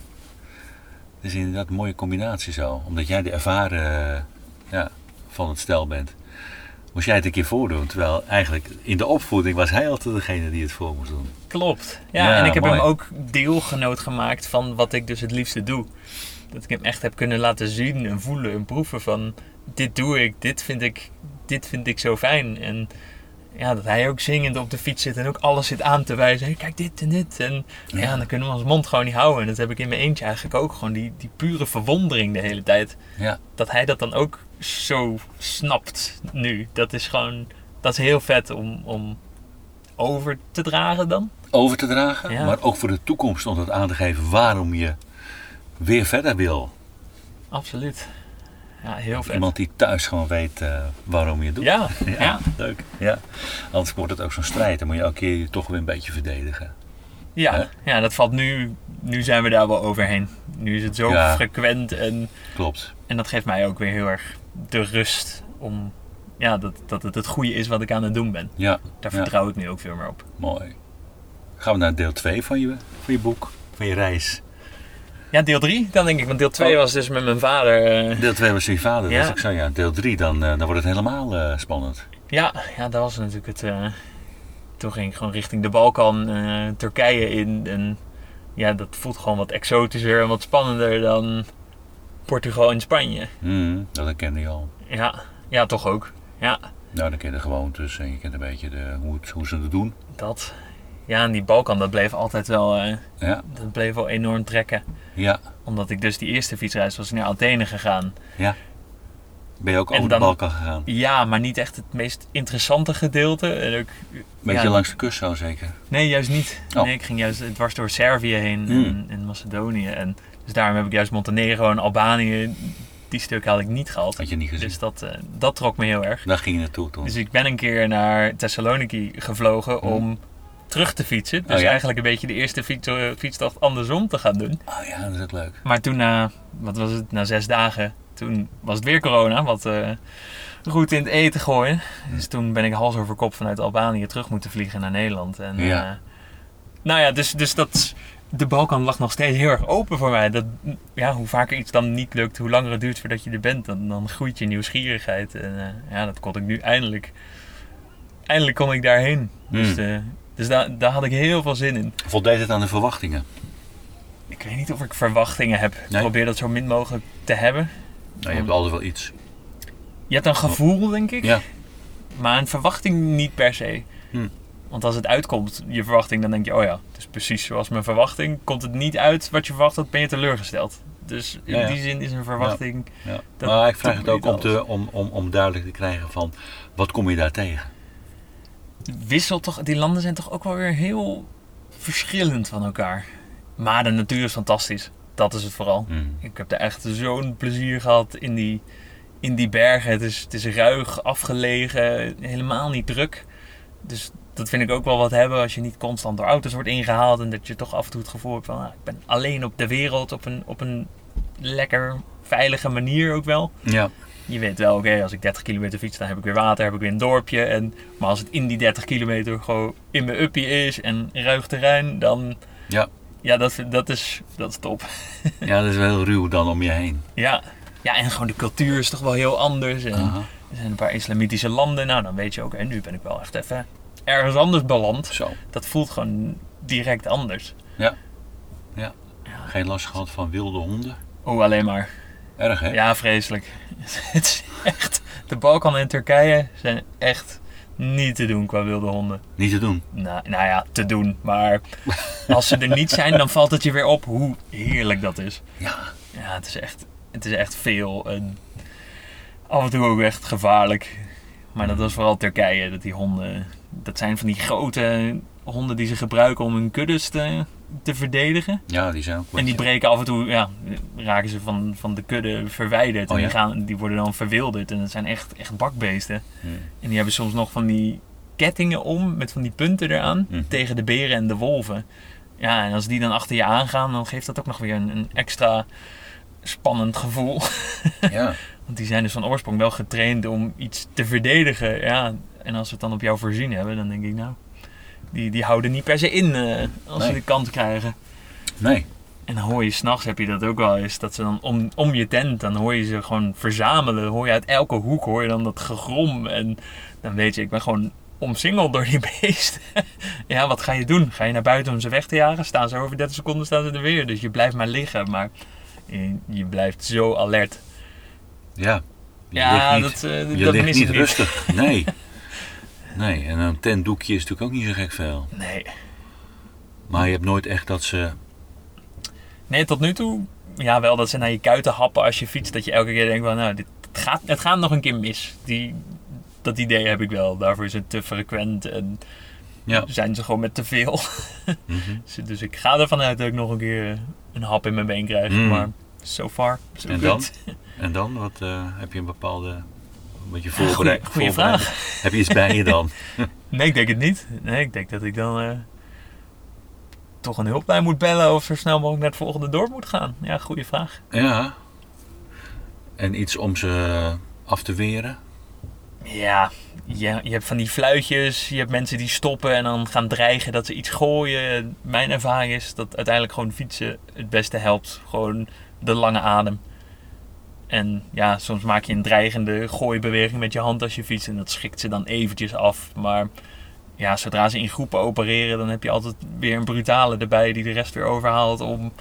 Het is inderdaad een mooie combinatie zo. Omdat jij de ervaren eh, ja, van het stel bent. Moest jij het een keer voordoen. Terwijl eigenlijk in de opvoeding was hij altijd degene die het voor moest doen. Klopt. Ja, Ja, en ik heb mooi. hem ook deelgenoot gemaakt van wat ik dus het liefste doe. Dat ik hem echt heb kunnen laten zien en voelen en proeven van dit doe ik, dit vind ik, dit vind ik zo fijn. En ja, dat hij ook zingend op de fiets zit en ook alles zit aan te wijzen. Hey, kijk dit en dit. En ja. Ja. dan kunnen we ons mond gewoon niet houden. En dat heb ik in mijn eentje eigenlijk ook. Gewoon die, die pure verwondering de hele tijd. Ja, Dat hij dat dan ook zo snapt nu. Dat is gewoon, dat is heel vet om, om over te dragen dan. over te dragen. Ja. Maar ook voor de toekomst om het aan te geven waarom je weer verder wil. Absoluut. Ja, heel vet. Iemand die thuis gewoon weet eh, waarom je het doet. Ja, Ja, ja. leuk. Ja. Anders wordt het ook zo'n strijd. Dan moet je elke keer je toch weer een beetje verdedigen. Ja, ja, dat valt nu. Nu zijn we daar wel overheen. Nu is het zo Ja. frequent en, Klopt. en dat geeft mij ook weer heel erg de rust om ja, dat, dat het het goede is wat ik aan het doen ben. Ja, Daar vertrouw ik nu ook veel meer op. mooi. Gaan we naar deel 2 van je, van je boek, van je reis. Ja, deel 3 dan denk ik. Want deel 2 Oh. was dus met mijn vader. eh, Deel 2 was je vader, Ja. dus ik zei ja, deel 3, dan, eh, dan wordt het helemaal eh, spannend. ja, ja, dat was natuurlijk het... toen ging ik gewoon richting de Balkan, Turkije in. En ja, dat voelt gewoon wat exotischer en wat spannender dan Portugal en Spanje. Hmm, dat herkende je al. Ja, ja toch ook. Ja, Nou, dan ken je de gewoontes en je kent een beetje de, hoe, het, hoe ze het doen. dat. Ja, en die Balkan, dat bleef altijd wel... eh, Ja, dat bleef wel enorm trekken. ja, Omdat ik dus die eerste fietsreis was naar Athene gegaan. ja. Ben je ook En over dan- de Balkan gegaan? Ja, maar niet echt het meest interessante gedeelte. En ook, Beetje ja, langs de kust zo zeker? Nee, juist niet. Oh. Nee, ik ging juist dwars door Servië heen Hmm. en, en Macedonië. En, dus daarom heb ik juist Montenegro en Albanië, die stuk had ik niet gehad. Had je niet gezien? Dus dat, eh, dat trok me heel erg. Daar ging je naartoe toen? Dus ik ben een keer naar Thessaloniki gevlogen om terug te fietsen. Dus. Oh ja? eigenlijk een beetje de eerste fiets, eh, fietstocht andersom te gaan doen. Oh ja, dat is ook leuk. Maar toen na, wat was het, na zes dagen, toen was het weer corona, wat eh goed in het eten gooien. Dus toen ben ik hals over kop vanuit Albanië terug moeten vliegen naar Nederland. En, Ja. eh, nou ja, dus, dus dat, de Balkan lag nog steeds heel erg open voor mij. Dat, ja, hoe vaker iets dan niet lukt, hoe langer het duurt voordat je er bent, dan, dan groeit je nieuwsgierigheid. En eh, ja, dat kon ik nu eindelijk. Eindelijk kon ik daarheen. Dus, Hmm. Dus daar, daar had ik heel veel zin in. Voldeed het aan de verwachtingen? Ik weet niet of ik verwachtingen heb. Ik probeer dat zo min mogelijk te hebben. Nou, je hebt altijd wel iets. Je hebt een gevoel, denk ik. Ja. Maar een verwachting niet per se. Hm. Want als het uitkomt, je verwachting, dan denk je, oh ja, het is precies zoals mijn verwachting. Komt het niet uit wat je verwacht had, ben je teleurgesteld. Dus in Ja, ja. die zin is een verwachting... Ja. Maar ik vraag het ook om, te, om, om, om duidelijk te krijgen van, wat kom je daar tegen? Wisselt toch, die landen zijn toch ook wel weer heel verschillend van elkaar. Maar de natuur is fantastisch. Dat is het vooral. Hmm. Ik heb daar echt zo'n plezier gehad in die, in die bergen. Het is, het is ruig, afgelegen, helemaal niet druk. Dus dat vind ik ook wel wat hebben als je niet constant door auto's wordt ingehaald. En dat je toch af en toe het gevoel hebt van ah, ik ben alleen op de wereld op een, op een lekker veilige manier ook wel. Ja. Je weet wel, oké, als ik 30 kilometer fiets, dan heb ik weer water, heb ik weer een dorpje. En, maar als het in die 30 kilometer gewoon in mijn uppie is en ruig terrein, dan... Ja. Ja, dat, dat, is, dat is top. ja, dat is wel heel ruw dan om je heen. Ja. ja, en gewoon de cultuur is toch wel heel anders. En er zijn een paar islamitische landen. Nou, dan weet je ook, en nu ben ik wel echt even ergens anders beland. Zo. Dat voelt gewoon direct anders. Geen last gehad van wilde honden? Oh, alleen maar. Erg hè? Ja, vreselijk. Het is echt... De Balkan en Turkije zijn echt niet te doen qua wilde honden. Niet te doen. Nou, nou ja, te doen. Maar als ze er niet zijn, dan valt het je weer op hoe heerlijk dat is. Ja. Ja, het is echt, het is echt veel. En af en toe ook echt gevaarlijk. Maar dat was vooral Turkije. Dat die honden... Dat zijn van die grote honden die ze gebruiken om hun kuddes te, te verdedigen. Ja, die zijn ook En die breken af en toe, ja, raken ze van, van de kudde verwijderd. Oh en ja? die, gaan, die worden dan verwilderd. En dat zijn echt, echt bakbeesten. Hmm. En die hebben soms nog van die kettingen om met van die punten eraan Mhm. tegen de beren en de wolven. Ja, en als die dan achter je aangaan, dan geeft dat ook nog weer een, een extra spannend gevoel. Ja. Want die zijn dus van oorsprong wel getraind om iets te verdedigen. Ja, en als ze het dan op jou voorzien hebben, dan denk ik nou, die, die houden niet per se in eh, als Nee. ze de kans krijgen. Nee. En dan hoor je s'nachts, heb je dat ook wel eens, dat ze dan om, om je tent, dan hoor je ze gewoon verzamelen. Hoor je uit elke hoek, hoor je dan dat gegrom. En dan weet je, ik ben gewoon omsingeld door die beesten. ja, wat ga je doen? Ga je naar buiten om ze weg te jagen? Staan ze over 30 seconden, staan ze er weer. Dus je blijft maar liggen, maar je, je blijft zo alert. Ja. Je Ja, ligt niet, dat, eh, je dat ligt niet. rustig. Nee. Nee, en een tentdoekje is natuurlijk ook niet zo gek veel. Nee. Maar je hebt nooit echt dat ze... Nee, tot nu toe, ja, wel dat ze naar je kuiten happen als je fietst. Dat je elke keer denkt van, nou, dit, het, gaat, het gaat nog een keer mis. Die, dat idee heb ik wel. Daarvoor is het te frequent en Ja. zijn ze gewoon met te veel. Mhm. Dus- dus ik ga ervan uit dat ik nog een keer een hap in mijn been krijg. Mm. Maar so far, so En good. En dan? Wat, eh, heb je een bepaalde... Goeie- voorbereid? goeie voorbereid- Heb je iets bij je dan? Nee, ik denk het niet. Nee, ik denk dat ik dan eh, toch een hulplijn moet bellen of zo snel mogelijk naar het volgende dorp moet gaan. Ja, goede vraag. Ja. En iets om ze af te weren? Ja, je, je hebt van die fluitjes, je hebt mensen die stoppen en dan gaan dreigen dat ze iets gooien. Mijn ervaring is dat uiteindelijk gewoon fietsen het beste helpt. Gewoon de lange adem. En ja, soms maak je een dreigende gooibeweging met je hand als je fietst en dat schikt ze dan eventjes af. Maar ja, zodra ze in groepen opereren, dan heb je altijd weer een brutale erbij die de rest weer overhaalt om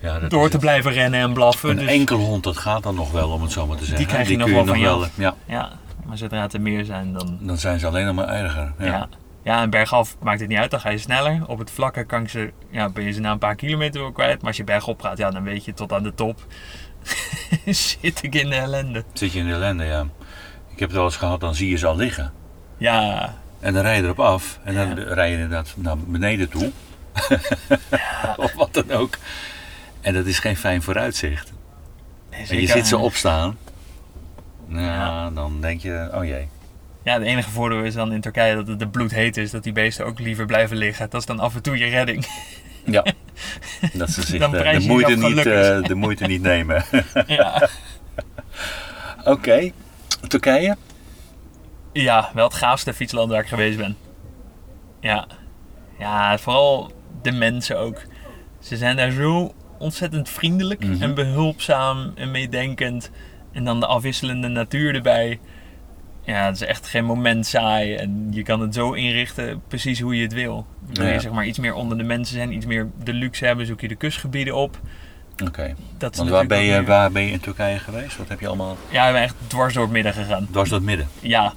Ja, door te blijven rennen en blaffen. Een Dus- enkel hond, dat gaat dan nog wel, om het zo maar te zeggen. krijg je nog kun wel van jou. Ja, Ja, maar zodra het er meer zijn, dan dan zijn ze alleen nog maar erger. Ja. Ja. ja. en bergaf maakt het niet uit, dan ga je sneller. Op het vlakke kan ik ze, ja, ben je ze na een paar kilometer wel kwijt. Maar als je bergop gaat, ja, dan weet je tot aan de top zit ik in de ellende. Zit je in de ellende, ja. Ik heb het wel eens gehad, dan zie je ze al liggen. Ja, En dan rij je erop af. En dan rij je inderdaad naar beneden toe. of wat dan ook. En dat is geen fijn vooruitzicht. nee, En je ziet ze opstaan. Nou, Ja. dan denk je, oh jee. Ja, het enige voordeel is dan in Turkije dat het de bloedheet is, dat die beesten ook liever blijven liggen. Dat is dan af en toe je redding. Ja. Dat ze zich Dan eh, de, je moeite niet, eh, de moeite niet nemen. ja. Oké. Turkije? ja, wel het gaafste fietsland waar ik geweest ben. Ja. Ja, vooral de mensen ook. Ze zijn daar zo ontzettend vriendelijk Mhm. en behulpzaam en meedenkend. En dan de afwisselende natuur erbij. Ja, het is echt geen moment saai. En je kan het zo inrichten precies hoe je het wil. Wil Ja. je zeg maar iets meer onder de mensen zijn, iets meer de luxe hebben, zoek je de kustgebieden op. Oké. Want waar ben, je, waar ben je in Turkije geweest? Wat heb je allemaal? Ja, we zijn echt dwars door het midden gegaan. Dwars door het midden. Ja,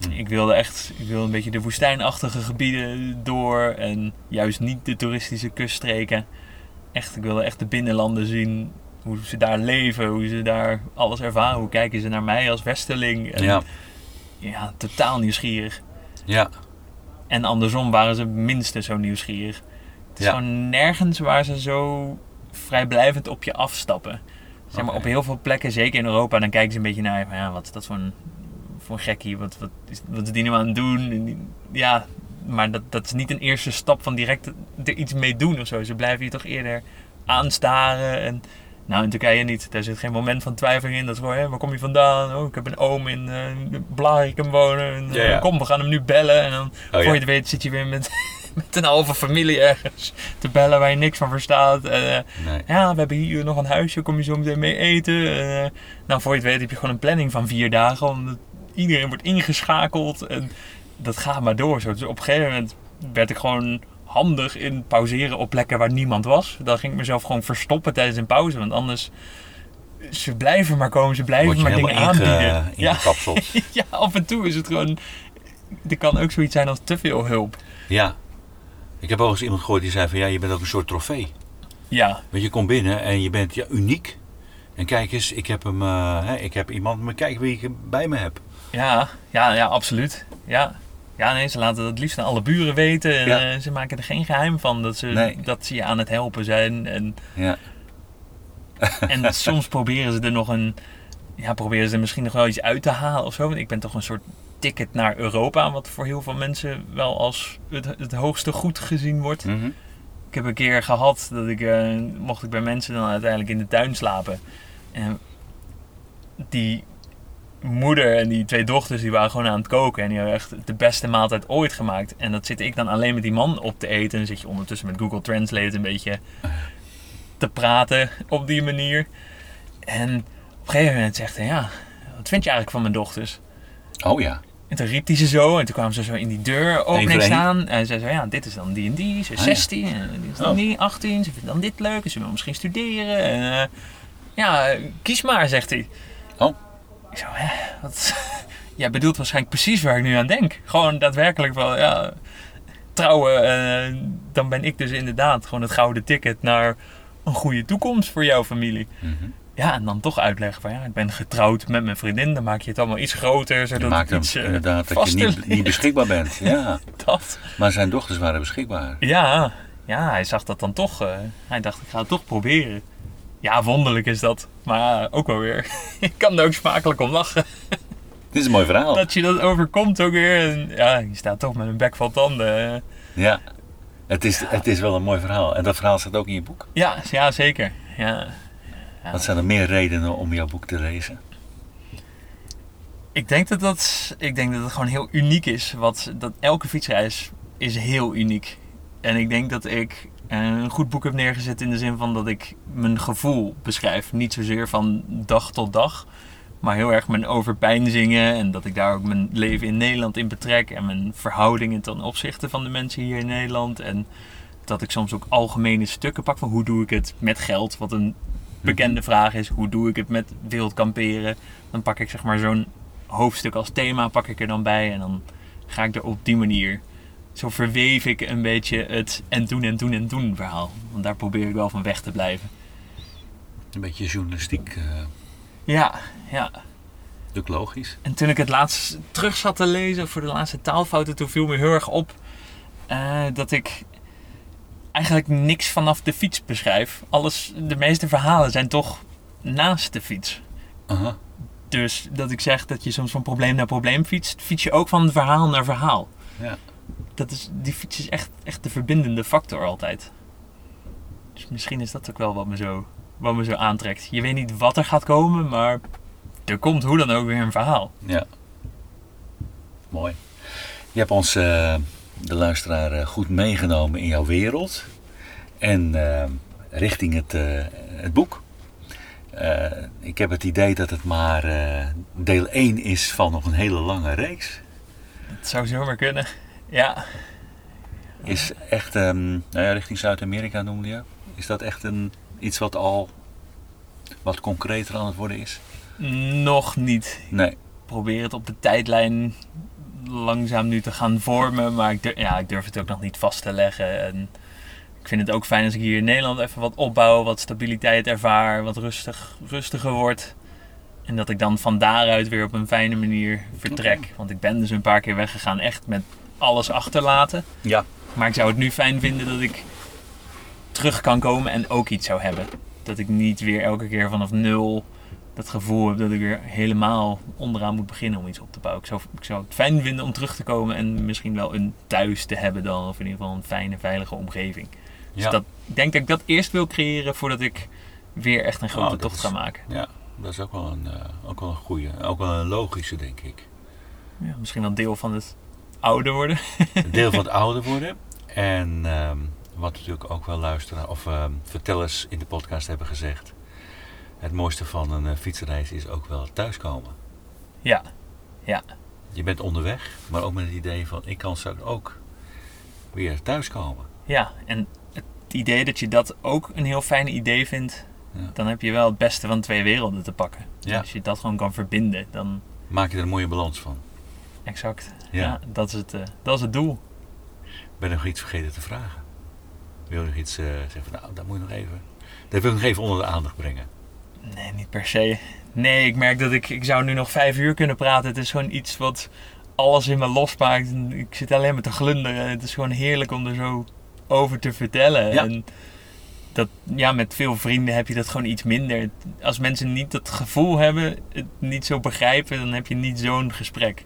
Hm. ik wilde echt ik wilde een beetje de woestijnachtige gebieden door en juist niet de toeristische kuststreken. Echt, ik wilde echt de binnenlanden zien, hoe ze daar leven, hoe ze daar alles ervaren, hoe kijken ze naar mij als westerling. En, Ja. Ja, totaal nieuwsgierig. Ja. En andersom waren ze minstens zo nieuwsgierig. Het is Ja. gewoon nergens waar ze zo vrijblijvend op je afstappen. Zeg maar, op heel veel plekken, zeker in Europa, dan kijken ze een beetje naar je van ja, wat is dat voor een, voor een gekkie? Wat, wat, is, wat is die nou aan het doen? Ja, maar dat, dat is niet een eerste stap van direct er iets mee doen of zo. Ze blijven je toch eerder aanstaren. En, nou, in Turkije niet. Daar zit geen moment van twijfel in. Dat is gewoon, hè, waar kom je vandaan? Oh, ik heb een oom in uh, Blarikum wonen. En, Ja, ja. eh, kom, we gaan hem nu bellen. En dan, Oh, voor ja. je het weet, zit je weer met, met een halve familie ergens te bellen waar je niks van verstaat. En, eh, Nee. ja, we hebben hier nog een huisje, kom je zo meteen mee eten. En, eh, nou, voor je het weet heb je gewoon een planning van vier dagen. Omdat iedereen wordt ingeschakeld en dat gaat maar door. Zo. Dus op een gegeven moment werd ik gewoon handig in pauzeren op plekken waar niemand was. Dan ging ik mezelf gewoon verstoppen tijdens een pauze. Want anders, ze blijven maar komen, ze blijven maar dingen inge, aanbieden. Ja, ingekapseld. ja, af en toe is het gewoon... Er kan ook zoiets zijn als te veel hulp. Ja. Ik heb ook eens iemand gehoord die zei van ja, je bent ook een soort trofee. Ja, Want je komt binnen en je bent ja, uniek. En kijk eens, ik heb, hem, eh, hè, ik heb iemand, maar kijk wie ik bij me heb. Ja, ja, ja, absoluut. Ja. Ja, nee, ze laten dat het liefst aan alle buren weten. En, Ja. eh, ze maken er geen geheim van dat ze, Nee. dat ze je aan het helpen zijn. En, Ja. en soms proberen ze er nog een... Ja, proberen ze er misschien nog wel iets uit te halen of zo. Want ik ben toch een soort ticket naar Europa. Wat voor heel veel mensen wel als het, het hoogste goed gezien wordt. Mhm. Ik heb een keer gehad dat ik, eh, mocht ik bij mensen dan uiteindelijk in de tuin slapen. En die moeder en die twee dochters, die waren gewoon aan het koken. En die hebben echt de beste maaltijd ooit gemaakt. En dat zit ik dan alleen met die man op te eten. En dan zit je ondertussen met Google Translate een beetje te praten op die manier. En op een gegeven moment zegt hij, ja, wat vind je eigenlijk van mijn dochters? Oh ja. En toen riep hij ze zo en toen kwamen ze zo in die deur opening staan. En zei zo, ja, dit is dan die en die, ze is Ah, ja. 16, en dit is dan Oh. die 18, ze vindt dan dit leuk, en ze wil misschien studeren. En, eh, ja, kies maar, zegt hij. Oh. Ik zo, hè, wat? Jij bedoelt waarschijnlijk precies waar ik nu aan denk. Gewoon daadwerkelijk wel, ja, trouwen. eh, dan ben ik dus inderdaad gewoon het gouden ticket naar een goede toekomst voor jouw familie. Mhm. Ja, en dan toch uitleggen van ja, ik ben getrouwd met mijn vriendin. Dan maak je het allemaal iets groter, Je zodat maakt het hem iets eh, inderdaad dat je niet, niet beschikbaar bent. Ja. Dat. Maar zijn dochters waren beschikbaar. Ja, ja, hij zag dat dan toch. eh, hij dacht, ik ga het toch proberen. Ja, wonderlijk is dat. Maar ook wel weer. ik kan er ook smakelijk om lachen. Dit is een mooi verhaal. Dat je dat overkomt ook weer. En ja, je staat toch met een bek vol tanden. Ja. Het is, het is wel een mooi verhaal. En dat verhaal staat ook in je boek. Ja, ja, zeker. Ja. Ja. Wat zijn er meer redenen om jouw boek te lezen? Ik denk dat dat, ik denk dat het gewoon heel uniek is. Wat, dat elke fietsreis is heel uniek. En ik denk dat ik een goed boek heb neergezet in de zin van dat ik mijn gevoel beschrijf. Niet zozeer van dag tot dag, maar heel erg mijn overpeinzingen. En dat ik daar ook mijn leven in Nederland in betrek. En mijn verhoudingen ten opzichte van de mensen hier in Nederland. En dat ik soms ook algemene stukken pak van hoe doe ik het met geld. Wat een bekende vraag is. Hoe doe ik het met wildkamperen? Dan pak ik zeg maar zo'n hoofdstuk als thema pak ik er dan bij. En dan ga ik er op die manier zo verweef ik een beetje het en toen en toen en toen verhaal. Want daar probeer ik wel van weg te blijven. Een beetje journalistiek, uh, Ja, ja. ook logisch. En toen ik het laatst terug zat te lezen voor de laatste taalfouten, toen viel me heel erg op eh, dat ik eigenlijk niks vanaf de fiets beschrijf. Alles, de meeste verhalen zijn toch naast de fiets. Aha. Dus dat ik zeg dat je soms van probleem naar probleem fietst, fiets je ook van verhaal naar verhaal. Ja. Dat is, die fiets is echt, echt de verbindende factor altijd. Dus misschien is dat ook wel wat me, zo, wat me zo aantrekt. Je weet niet wat er gaat komen, maar er komt hoe dan ook weer een verhaal. Ja. Mooi. Je hebt ons, eh, de luisteraar, eh, goed meegenomen in jouw wereld. En eh, richting het, het boek. Ik heb het idee dat het maar deel 1 is van nog een hele lange reeks. Het zou zomaar kunnen. Ja, Is echt, ehm, nou ja, richting Zuid-Amerika noemde je. Is dat echt een, iets wat al wat concreter aan het worden is? nog niet. Nee. Ik probeer het op de tijdlijn langzaam nu te gaan vormen, maar ik durf, ja, ik durf het ook nog niet vast te leggen. En ik vind het ook fijn als ik hier in Nederland even wat opbouw, wat stabiliteit ervaar, wat rustig, rustiger wordt. En dat ik dan van daaruit weer op een fijne manier vertrek. Want ik ben dus een paar keer weggegaan echt met alles achterlaten. Ja. Maar ik zou het nu fijn vinden dat ik terug kan komen en ook iets zou hebben. Dat ik niet weer elke keer vanaf nul dat gevoel heb dat ik weer helemaal onderaan moet beginnen om iets op te bouwen. Ik zou, ik zou het fijn vinden om terug te komen en misschien wel een thuis te hebben dan. Of in ieder geval een fijne, veilige omgeving. Dus Ja. dat, ik denk dat ik dat eerst wil creëren voordat ik weer echt een grote Oh, tocht is- ga maken. Ja, dat is ook wel een, eh, ook wel een goede, ook wel een logische, denk ik. Ja, misschien wel deel van het ouder worden. Een deel van het ouder worden. En ehm, wat natuurlijk ook wel luisteren of ehm, vertellers in de podcast hebben gezegd. Het mooiste van een eh, fietsreis is ook wel thuiskomen. Ja, ja, Je bent onderweg, maar ook met het idee van ik kan straks ook weer thuiskomen. ja. En het idee dat je dat ook een heel fijn idee vindt, Ja. dan heb je wel het beste van twee werelden te pakken. Ja. Als je dat gewoon kan verbinden, dan Maak je er een mooie balans van. Exact. Ja. Ja, dat, is het, eh, dat is het doel. Ben je nog iets vergeten te vragen? Wil je nog iets eh, zeggen van nou, dat moet je nog even. Dat wil ik nog even onder de aandacht brengen. Nee, niet per se. Nee, ik merk dat ik, ik zou nu nog vijf uur kunnen praten. Het is gewoon iets wat alles in me losmaakt. Ik zit alleen maar te glunderen. Het is gewoon heerlijk om er zo over te vertellen. Ja. En dat, ja, met veel vrienden heb je dat gewoon iets minder. Als mensen niet dat gevoel hebben, het niet zo begrijpen, dan heb je niet zo'n gesprek.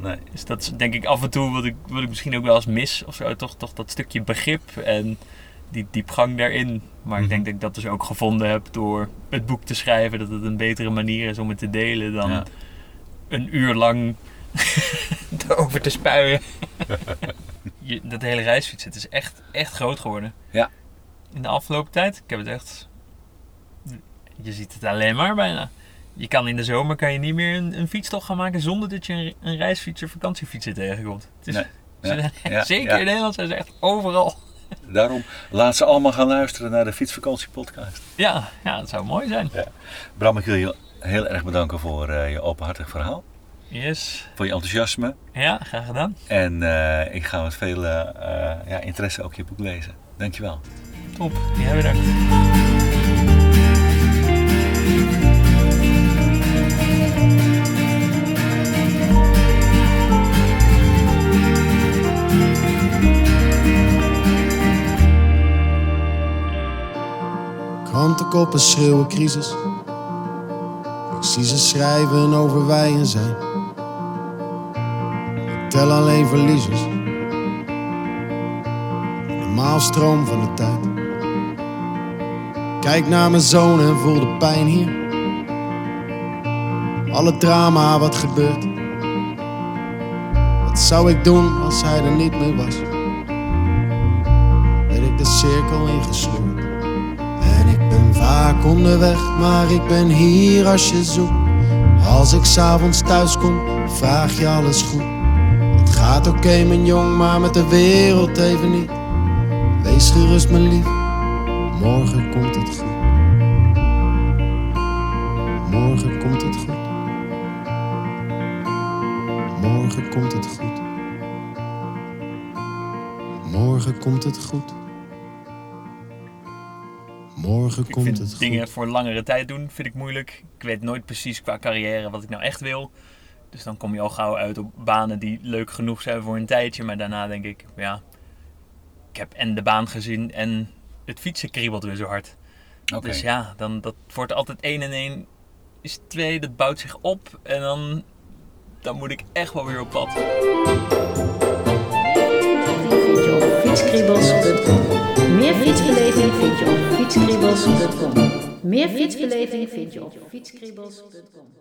Nee. Dus dat is denk ik af en toe wat ik, wat ik misschien ook wel eens mis. Of zo, toch, toch dat stukje begrip en die diepgang daarin. Maar Mhm. ik denk dat ik dat dus ook gevonden heb door het boek te schrijven. Dat het een betere manier is om het te delen dan Ja. een uur lang erover te spuien. Je, dat hele reisfietsen, het is echt, echt groot geworden. Ja. In de afgelopen tijd. Ik heb het echt... Je ziet het alleen maar bijna. Je kan in de zomer kan je niet meer een, een fietstocht gaan maken zonder dat je een, een reisfietser, vakantiefietser tegenkomt. Het is, Nee. ze Ja, zijn- ja, zeker ja. in Nederland zijn ze echt overal. Daarom laat ze allemaal gaan luisteren naar de Fietsvakantie podcast. Ja, ja, dat zou mooi zijn. Bram, ik wil je heel erg bedanken voor eh, je openhartig verhaal. Yes. Voor je enthousiasme. Ja, graag gedaan. En eh, ik ga met veel eh, ja, interesse ook je boek lezen. Dankjewel. Top. Ja, bedankt. Krantenkoppen schreeuwen crisis. Ik zie ze schrijven over wij en zij. Ik tel alleen verliezers. In de maalstroom van de tijd. Kijk naar mijn zoon en voel de pijn hier. Alle drama wat gebeurt. Wat zou ik doen als hij er niet meer was? Werd ik de cirkel ingesleurd. Vaak onderweg, maar ik ben hier als je zoekt. Als ik s'avonds thuis kom, vraag je alles goed. Het gaat oké, mijn jong, maar met de wereld even niet. Wees gerust, mijn lief, morgen komt het goed. Morgen komt het goed. Morgen komt het goed. Morgen komt het goed. Ik komt vind het dingen goed. voor langere tijd doen vind ik moeilijk. Ik weet nooit precies qua carrière wat ik nou echt wil. Dus dan kom je al gauw uit op banen die leuk genoeg zijn voor een tijdje. Maar daarna denk ik, ja, ik heb en de baan gezien en het fietsen kriebelt weer zo hard. Dus ja, dan, dat wordt altijd 1 en 1 is 2. Dat bouwt zich op en dan, dan moet ik echt wel weer op pad. fietskriebels.com. Meer fietsbeleving vind je op fietskriebels.com. Meer fietsbeleving vind je op fietskriebels.com.